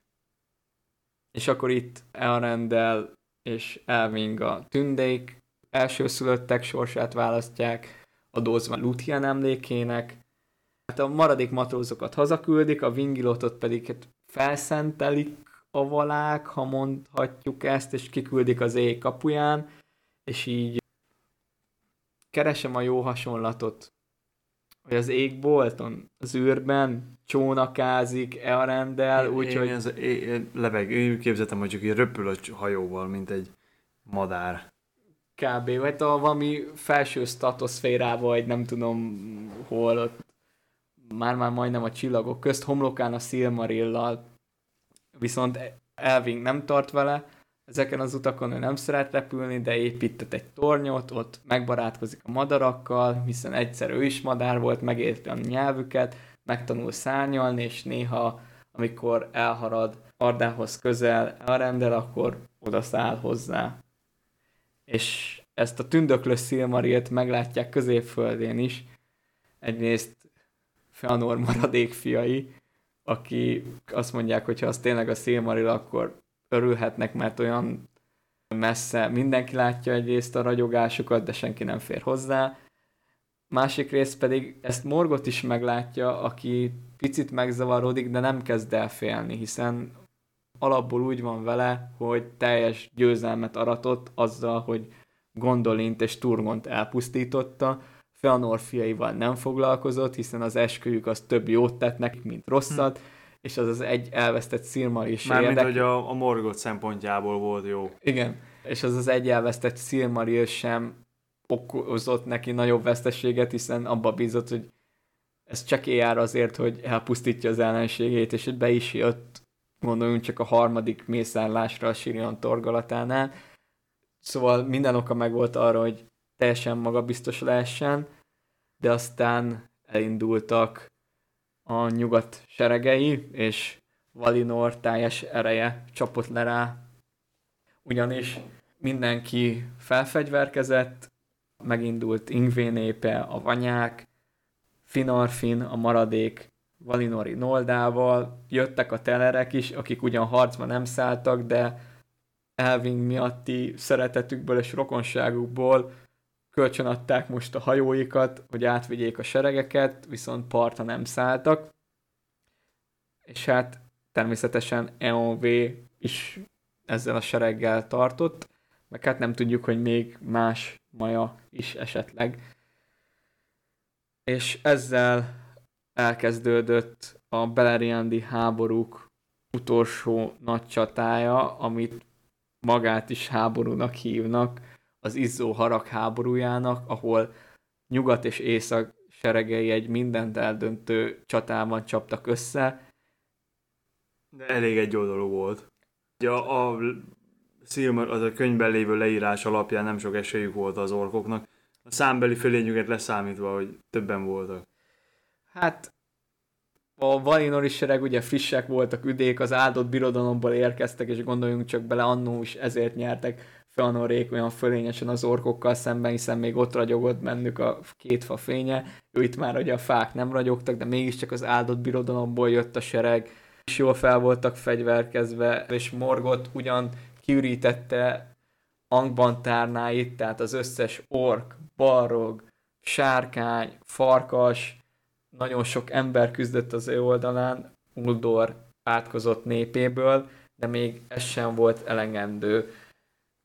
És akkor itt Elrendel és Elving a tündék elsőszülöttek sorsát választják, adózva Luthien emlékének. Hát a maradék matrózokat hazaküldik, a Vingilotot pedig hát felszentelik a valák, ha mondhatjuk ezt, és kiküldik az éj kapuján, és így keresem a jó hasonlatot hogy az égbolton, az űrben csónakázik, elrendel, úgyhogy... Ez, én leveg, én képzeltem, hogy csak így röpül a hajóval, mint egy madár. Kb. Vagy a valami felső statoszférával, vagy nem tudom hol ott már-már majdnem a csillagok közt, homlokán a Silmarillal, viszont Elving nem tart vele, Ezeken az utakon ő nem szeret repülni, de épített egy tornyot, ott megbarátkozik a madarakkal, hiszen egyszer ő is madár volt, megérti a nyelvüket, megtanul szárnyalni, és néha, amikor elharad Ardához közel, elrendel, akkor oda száll hozzá. És ezt a tündöklő Szilmarilt meglátják középföldén is. Egyrészt Feanor maradék fiai, aki azt mondják, hogy ha az tényleg a Szilmaril, akkor örülhetnek, mert olyan messze mindenki látja egyrészt a ragyogásukat, de senki nem fér hozzá. Másik rész pedig ezt Morgot is meglátja, aki picit megzavarodik, de nem kezd el félni, hiszen alapból úgy van vele, hogy teljes győzelmet aratott azzal, hogy Gondolint és Turgont elpusztította, Feanor fiaival nem foglalkozott, hiszen az esküjük az több jót tett nekik, mint rosszat, hm és az az egy elvesztett is Mármint, hogy a, a Morgoth szempontjából volt jó. Igen, és az az egy elvesztett Silmaril sem okozott neki nagyobb veszteséget, hiszen abba bízott, hogy ez csak jár azért, hogy elpusztítja az ellenségét, és be is jött, gondoljunk csak a harmadik mészárlásra a Sirion torgalatánál. Szóval minden oka meg volt arra, hogy teljesen magabiztos lehessen, de aztán elindultak a nyugat seregei, és Valinor teljes ereje csapott le rá. Ugyanis mindenki felfegyverkezett, megindult Ingvé népe, a vanyák, Finarfin, a maradék Valinori Noldával, jöttek a telerek is, akik ugyan harcba nem szálltak, de Elving miatti szeretetükből és rokonságukból kölcsönadták most a hajóikat, hogy átvigyék a seregeket, viszont partra nem szálltak. És hát természetesen EOV is ezzel a sereggel tartott, meg hát nem tudjuk, hogy még más maja is esetleg. És ezzel elkezdődött a Beleriandi háborúk utolsó nagy csatája, amit magát is háborúnak hívnak, az izzó harag háborújának, ahol nyugat és észak seregei egy mindent eldöntő csatában csaptak össze. De elég egy oldalú volt. Ugye a, a Silmer, az a könyvben lévő leírás alapján nem sok esélyük volt az orkoknak. A számbeli fölényüket leszámítva, hogy többen voltak. Hát a Valinori sereg ugye frissek voltak, üdék, az áldott birodalomból érkeztek, és gondoljunk csak bele, annó is ezért nyertek Feanorék olyan fölényesen az orkokkal szemben, hiszen még ott ragyogott bennük a két fa fénye. Ő itt már ugye a fák nem ragyogtak, de mégiscsak az áldott birodalomból jött a sereg, és jól fel voltak fegyverkezve, és Morgot ugyan kiürítette Angban tárnáit, tehát az összes ork, balrog, sárkány, farkas, nagyon sok ember küzdött az ő oldalán, Uldor átkozott népéből, de még ez sem volt elegendő.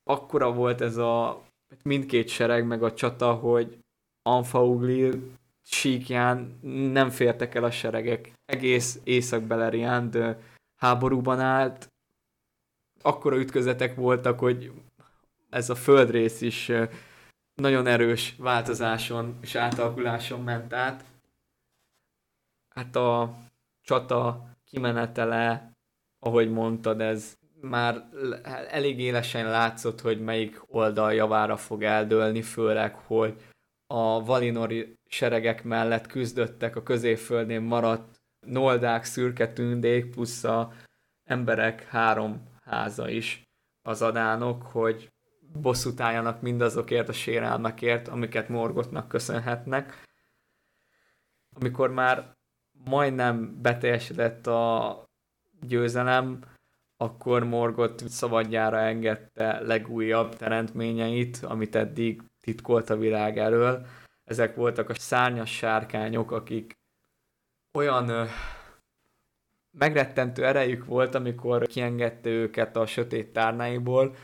Akkora volt ez a mindkét sereg meg a csata, hogy Anfauglil síkján nem fértek el a seregek. Egész Észak-Beleriand háborúban állt. Akkora ütközetek voltak, hogy ez a földrész is nagyon erős változáson és átalakuláson ment át hát a csata kimenetele, ahogy mondtad, ez már elég élesen látszott, hogy melyik oldal javára fog eldőlni, főleg, hogy a valinori seregek mellett küzdöttek a középföldén maradt noldák, szürke tündék, plusz a emberek három háza is az adánok, hogy bosszút álljanak mindazokért a sérelmekért, amiket Morgotnak köszönhetnek. Amikor már majdnem beteljesedett a győzelem, akkor Morgot szabadjára engedte legújabb teremtményeit, amit eddig titkolt a világ elől. Ezek voltak a szárnyas sárkányok, akik olyan ö, megrettentő erejük volt, amikor kiengedte őket a sötét tárnáiból,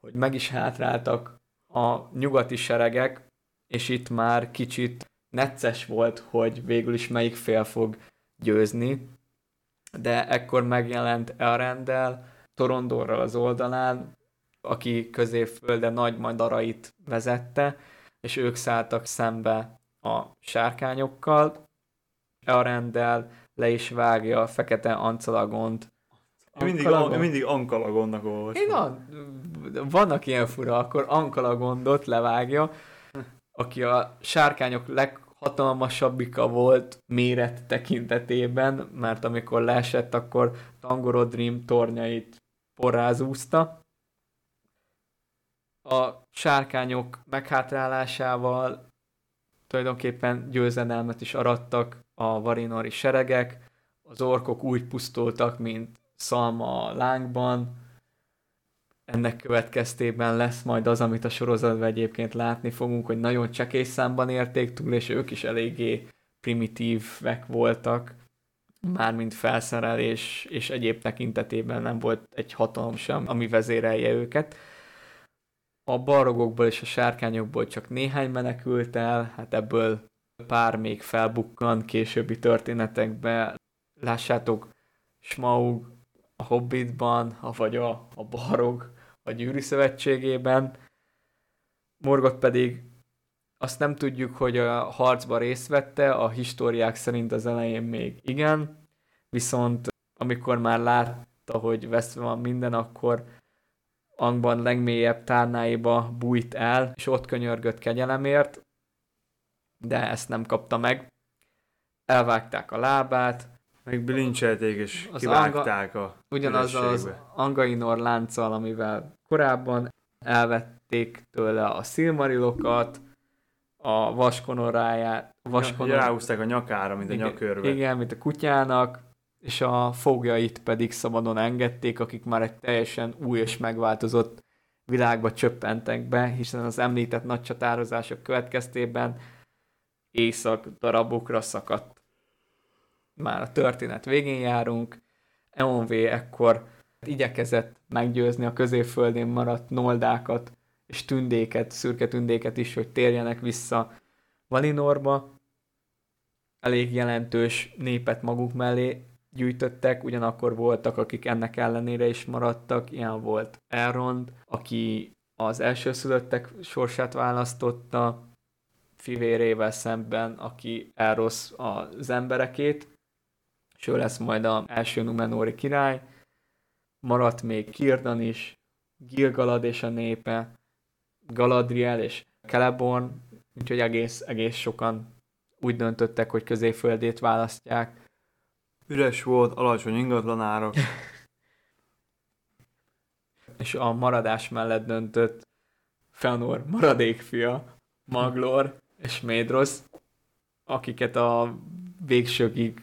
hogy meg is hátráltak a nyugati seregek, és itt már kicsit necces volt, hogy végül is melyik fél fog győzni, de ekkor megjelent Elrendel, Torondorral az oldalán, aki középfölde nagy madarait vezette, és ők szálltak szembe a sárkányokkal. Elrendel le is vágja a fekete ancalagont. Mindig, an, mindig Ankalagonnak olvasom. Én a, vannak ilyen fura, akkor Ankalagondot levágja, aki a sárkányok leghatalmasabbika volt méret tekintetében, mert amikor leesett, akkor Tangorodrim tornyait porrázúzta. A sárkányok meghátrálásával tulajdonképpen győzedelmet is arattak a varinori seregek, az orkok úgy pusztultak, mint szalma a lángban, ennek következtében lesz majd az, amit a sorozatban egyébként látni fogunk, hogy nagyon csekély számban érték túl, és ők is eléggé primitívek voltak, mármint felszerelés és egyéb tekintetében nem volt egy hatalom sem, ami vezérelje őket. A barogokból és a sárkányokból csak néhány menekült el, hát ebből pár még felbukkan későbbi történetekbe. Lássátok, Smaug a Hobbitban, vagy a, a barog a gyűrű szövetségében. Morgot pedig azt nem tudjuk, hogy a harcba részt vette, a históriák szerint az elején még igen, viszont amikor már látta, hogy veszve van minden, akkor Angban legmélyebb tárnáiba bújt el, és ott könyörgött kegyelemért, de ezt nem kapta meg. Elvágták a lábát, meg bilincselték és az kivágták anga, a Ugyanaz az Angainor lánccal, amivel korábban elvették tőle a szilmarilokat, a vaskonoráját. Vaskonor... Ja, ráhúzták a nyakára, mint igen, a nyakörve. Igen, mint a kutyának, és a fogjait pedig szabadon engedték, akik már egy teljesen új és megváltozott világba csöppentek be, hiszen az említett nagy csatározások következtében éjszak darabokra szakadt már a történet végén járunk. EONV ekkor igyekezett meggyőzni a középföldén maradt noldákat és tündéket, szürke tündéket is, hogy térjenek vissza Valinorba. Elég jelentős népet maguk mellé gyűjtöttek, ugyanakkor voltak, akik ennek ellenére is maradtak, ilyen volt Elrond, aki az elsőszülöttek sorsát választotta, fivérével szemben, aki elrossz az emberekét, és ő lesz majd az első Numenóri király. Maradt még Kirdan is, Gilgalad és a népe, Galadriel és Celeborn, úgyhogy egész, egész sokan úgy döntöttek, hogy középföldét választják. Üres volt, alacsony ingatlanárak. [laughs] és a maradás mellett döntött Fëanor maradékfia, Maglor és Médrosz, akiket a végsőkig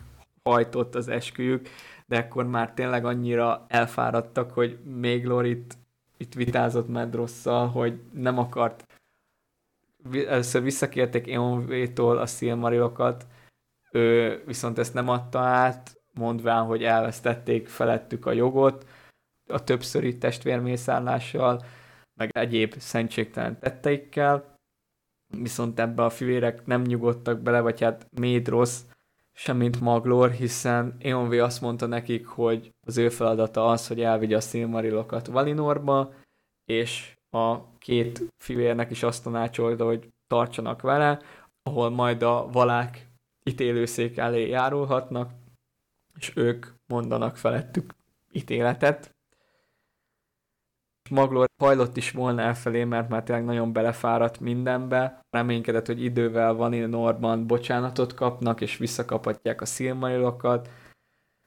hajtott az esküjük, de akkor már tényleg annyira elfáradtak, hogy Méglor itt, itt vitázott Medrosszal, hogy nem akart. Először visszakérték Eonvétól a Silmarilokat, ő viszont ezt nem adta át, mondván, hogy elvesztették felettük a jogot, a többszöri testvérmészállással, meg egyéb szentségtelen tetteikkel, viszont ebbe a fivérek nem nyugodtak bele, vagy hát Médrosz, semmint Maglor, hiszen Eonvé azt mondta nekik, hogy az ő feladata az, hogy elvigye a Silmarilokat Valinorba, és a két fivérnek is azt tanácsolta, hogy tartsanak vele, ahol majd a valák ítélőszék elé járulhatnak, és ők mondanak felettük ítéletet. Maglor hajlott is volna elfelé, mert már tényleg nagyon belefáradt mindenbe. Reménykedett, hogy idővel van Norban bocsánatot kapnak, és visszakaphatják a szilmarilokat.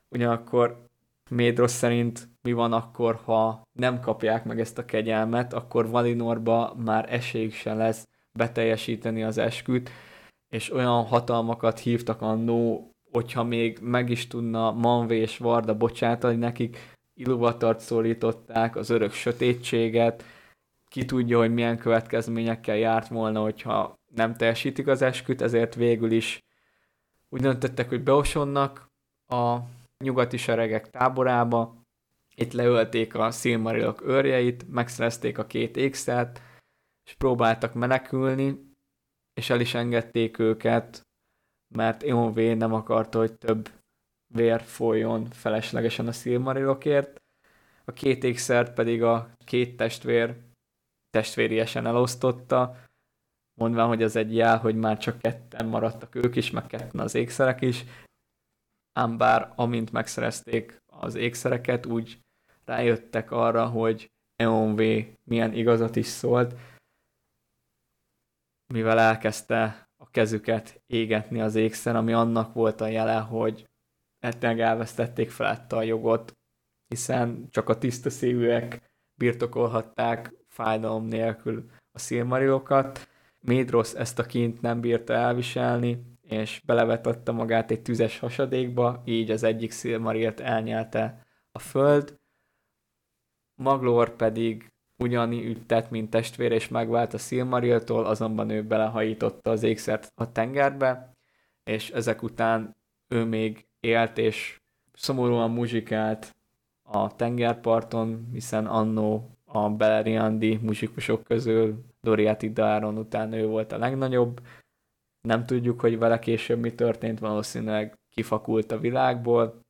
Ugyanakkor Médros szerint mi van akkor, ha nem kapják meg ezt a kegyelmet, akkor Valinorba már esélyük sem lesz beteljesíteni az esküt, és olyan hatalmakat hívtak annó, hogyha még meg is tudna Manvé és Varda bocsátani nekik, Iluvatart szólították, az örök sötétséget, ki tudja, hogy milyen következményekkel járt volna, hogyha nem teljesítik az esküt, ezért végül is úgy döntöttek, hogy beosonnak a nyugati seregek táborába, itt leölték a Silmarilok őrjeit, megszerezték a két ékszert, és próbáltak menekülni, és el is engedték őket, mert Eonvé nem akarta, hogy több vér folyjon feleslegesen a Silmarilokért. A két ékszert pedig a két testvér testvériesen elosztotta, mondván, hogy az egy jel, hogy már csak ketten maradtak ők is, meg ketten az ékszerek is, ám bár amint megszerezték az ékszereket, úgy rájöttek arra, hogy EONV milyen igazat is szólt, mivel elkezdte a kezüket égetni az ékszer, ami annak volt a jele, hogy tényleg elvesztették felette a jogot, hiszen csak a tiszta szívűek birtokolhatták fájdalom nélkül a szilmarilokat. Médrosz ezt a kint nem bírta elviselni, és belevetatta magát egy tüzes hasadékba, így az egyik szilmarilt elnyelte a föld. Maglor pedig ugyanígy tett, mint testvére, és megvált a Silmariltól, azonban ő belehajította az ékszert a tengerbe, és ezek után ő még élt, és szomorúan muzsikált a tengerparton, hiszen annó a Beleriandi muzsikusok közül Doriati Daron után ő volt a legnagyobb. Nem tudjuk, hogy vele később mi történt, valószínűleg kifakult a világból,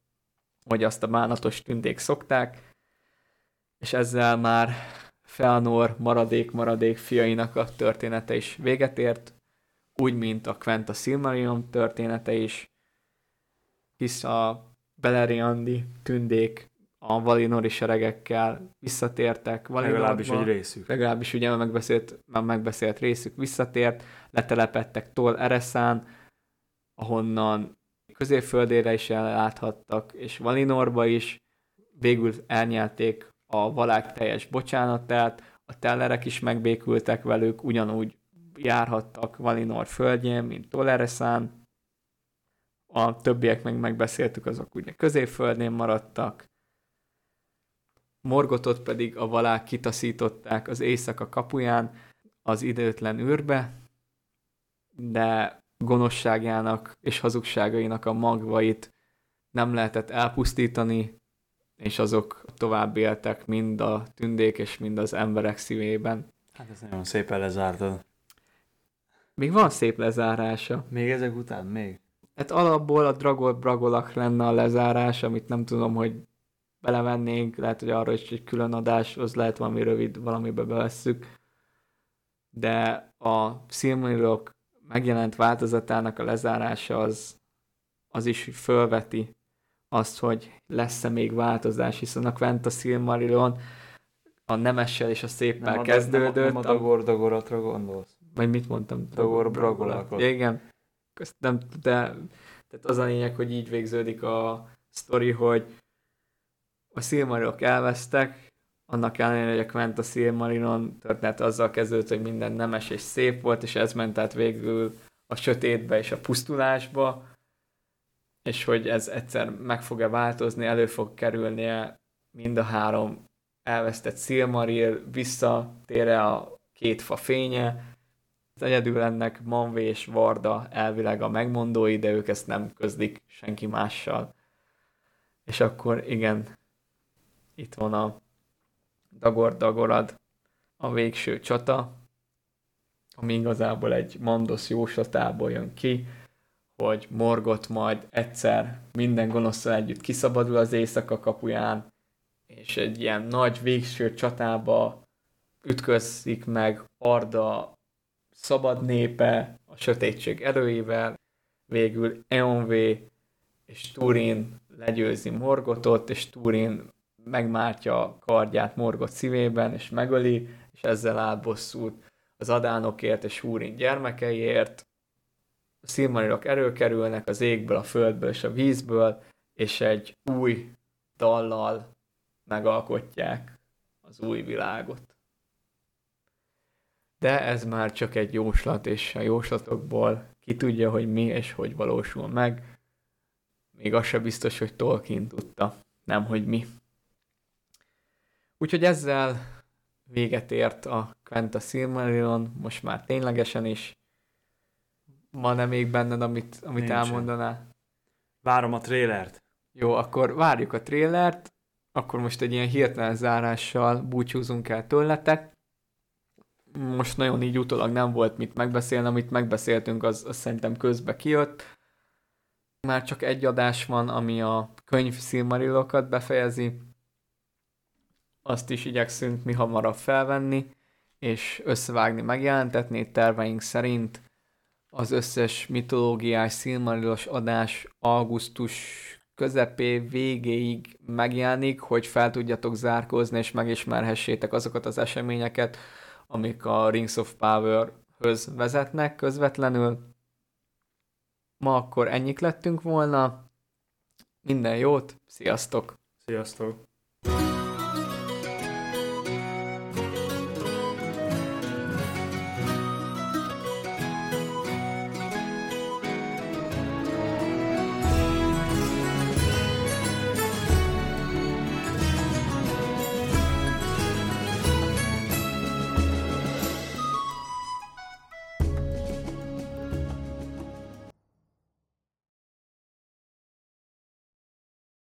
hogy azt a bánatos tündék szokták, és ezzel már Feanor maradék-maradék fiainak a története is véget ért, úgy, mint a Quenta Silmarillion története is, hisz a Beleriandi tündék a Valinori seregekkel visszatértek. Valinorba, legalábbis egy részük. Legalábbis ugye megbeszélt, a megbeszélt részük visszatért, letelepettek Tol Ereszán, ahonnan középföldére is elláthattak, és Valinorba is. Végül elnyelték a valák teljes bocsánatát, a tellerek is megbékültek velük, ugyanúgy járhattak Valinor földjén, mint Tolereszán, a többiek meg megbeszéltük, azok ugye középföldén maradtak, Morgotot pedig a valák kitaszították az éjszaka kapuján az időtlen űrbe, de gonoszságának és hazugságainak a magvait nem lehetett elpusztítani, és azok tovább éltek mind a tündék és mind az emberek szívében. Hát ez nagyon szépen lezártad. Még van szép lezárása. Még ezek után? Még? Hát alapból a Dragol Bragolak lenne a lezárás, amit nem tudom, hogy belevennénk, lehet, hogy arra is egy külön adás, az lehet valami rövid, valamibe bevesszük. De a Silmarillok megjelent változatának a lezárása az, az is fölveti azt, hogy lesz-e még változás, hiszen a Quenta Silmarillion a nemessel és a széppel nem kezdődött. A, nem, a, nem a Dagor Dagoratra gondolsz? Vagy mit mondtam? Dagor Bragolakot. Igen. Közt nem, de tehát az a lényeg, hogy így végződik a sztori, hogy a Silmarillok elvesztek, annak ellenére, hogy a Quenta Silmarillon történet azzal kezdődött, hogy minden nemes és szép volt, és ez ment át végül a sötétbe és a pusztulásba, és hogy ez egyszer meg fog-e változni, elő fog kerülnie mind a három elvesztett Silmaril, visszatér a két fa fénye, egyedül ennek Manvé és Varda elvileg a megmondói, de ők ezt nem közlik senki mással. És akkor igen, itt van a Dagor Dagorad, a végső csata, ami igazából egy Mandos jóslatából jön ki, hogy Morgot majd egyszer minden gonoszszal együtt kiszabadul az éjszaka kapuján, és egy ilyen nagy végső csatába ütközik meg Arda szabad népe a sötétség erőivel, végül Eonvé és Turin legyőzi Morgotot, és Turin megmártja a kardját Morgot szívében, és megöli, és ezzel átbosszút az adánokért és Húrin gyermekeiért. A szilmarilok erőkerülnek az égből, a földből és a vízből, és egy új dallal megalkotják az új világot. De ez már csak egy jóslat, és a jóslatokból ki tudja, hogy mi és hogy valósul meg. Még az se biztos, hogy Tolkien tudta, nem hogy mi. Úgyhogy ezzel véget ért a Quenta Silmarillion, most már ténylegesen is. Van-e még benned, amit, amit Nincsen. elmondanál? Várom a trélert. Jó, akkor várjuk a trélert, akkor most egy ilyen hirtelen zárással búcsúzunk el tőletek. Most nagyon így utólag nem volt mit megbeszélni, amit megbeszéltünk, az, az szerintem közbe kijött. Már csak egy adás van, ami a könyv Silmarillokat befejezi, azt is igyekszünk mi hamarabb felvenni, és összevágni, megjelentetni terveink szerint az összes mitológiás, szilmarillos adás augusztus közepé végéig megjelenik, hogy fel tudjatok zárkózni, és megismerhessétek azokat az eseményeket, amik a Rings of Power-höz vezetnek közvetlenül. Ma akkor ennyik lettünk volna. Minden jót, sziasztok! Sziasztok!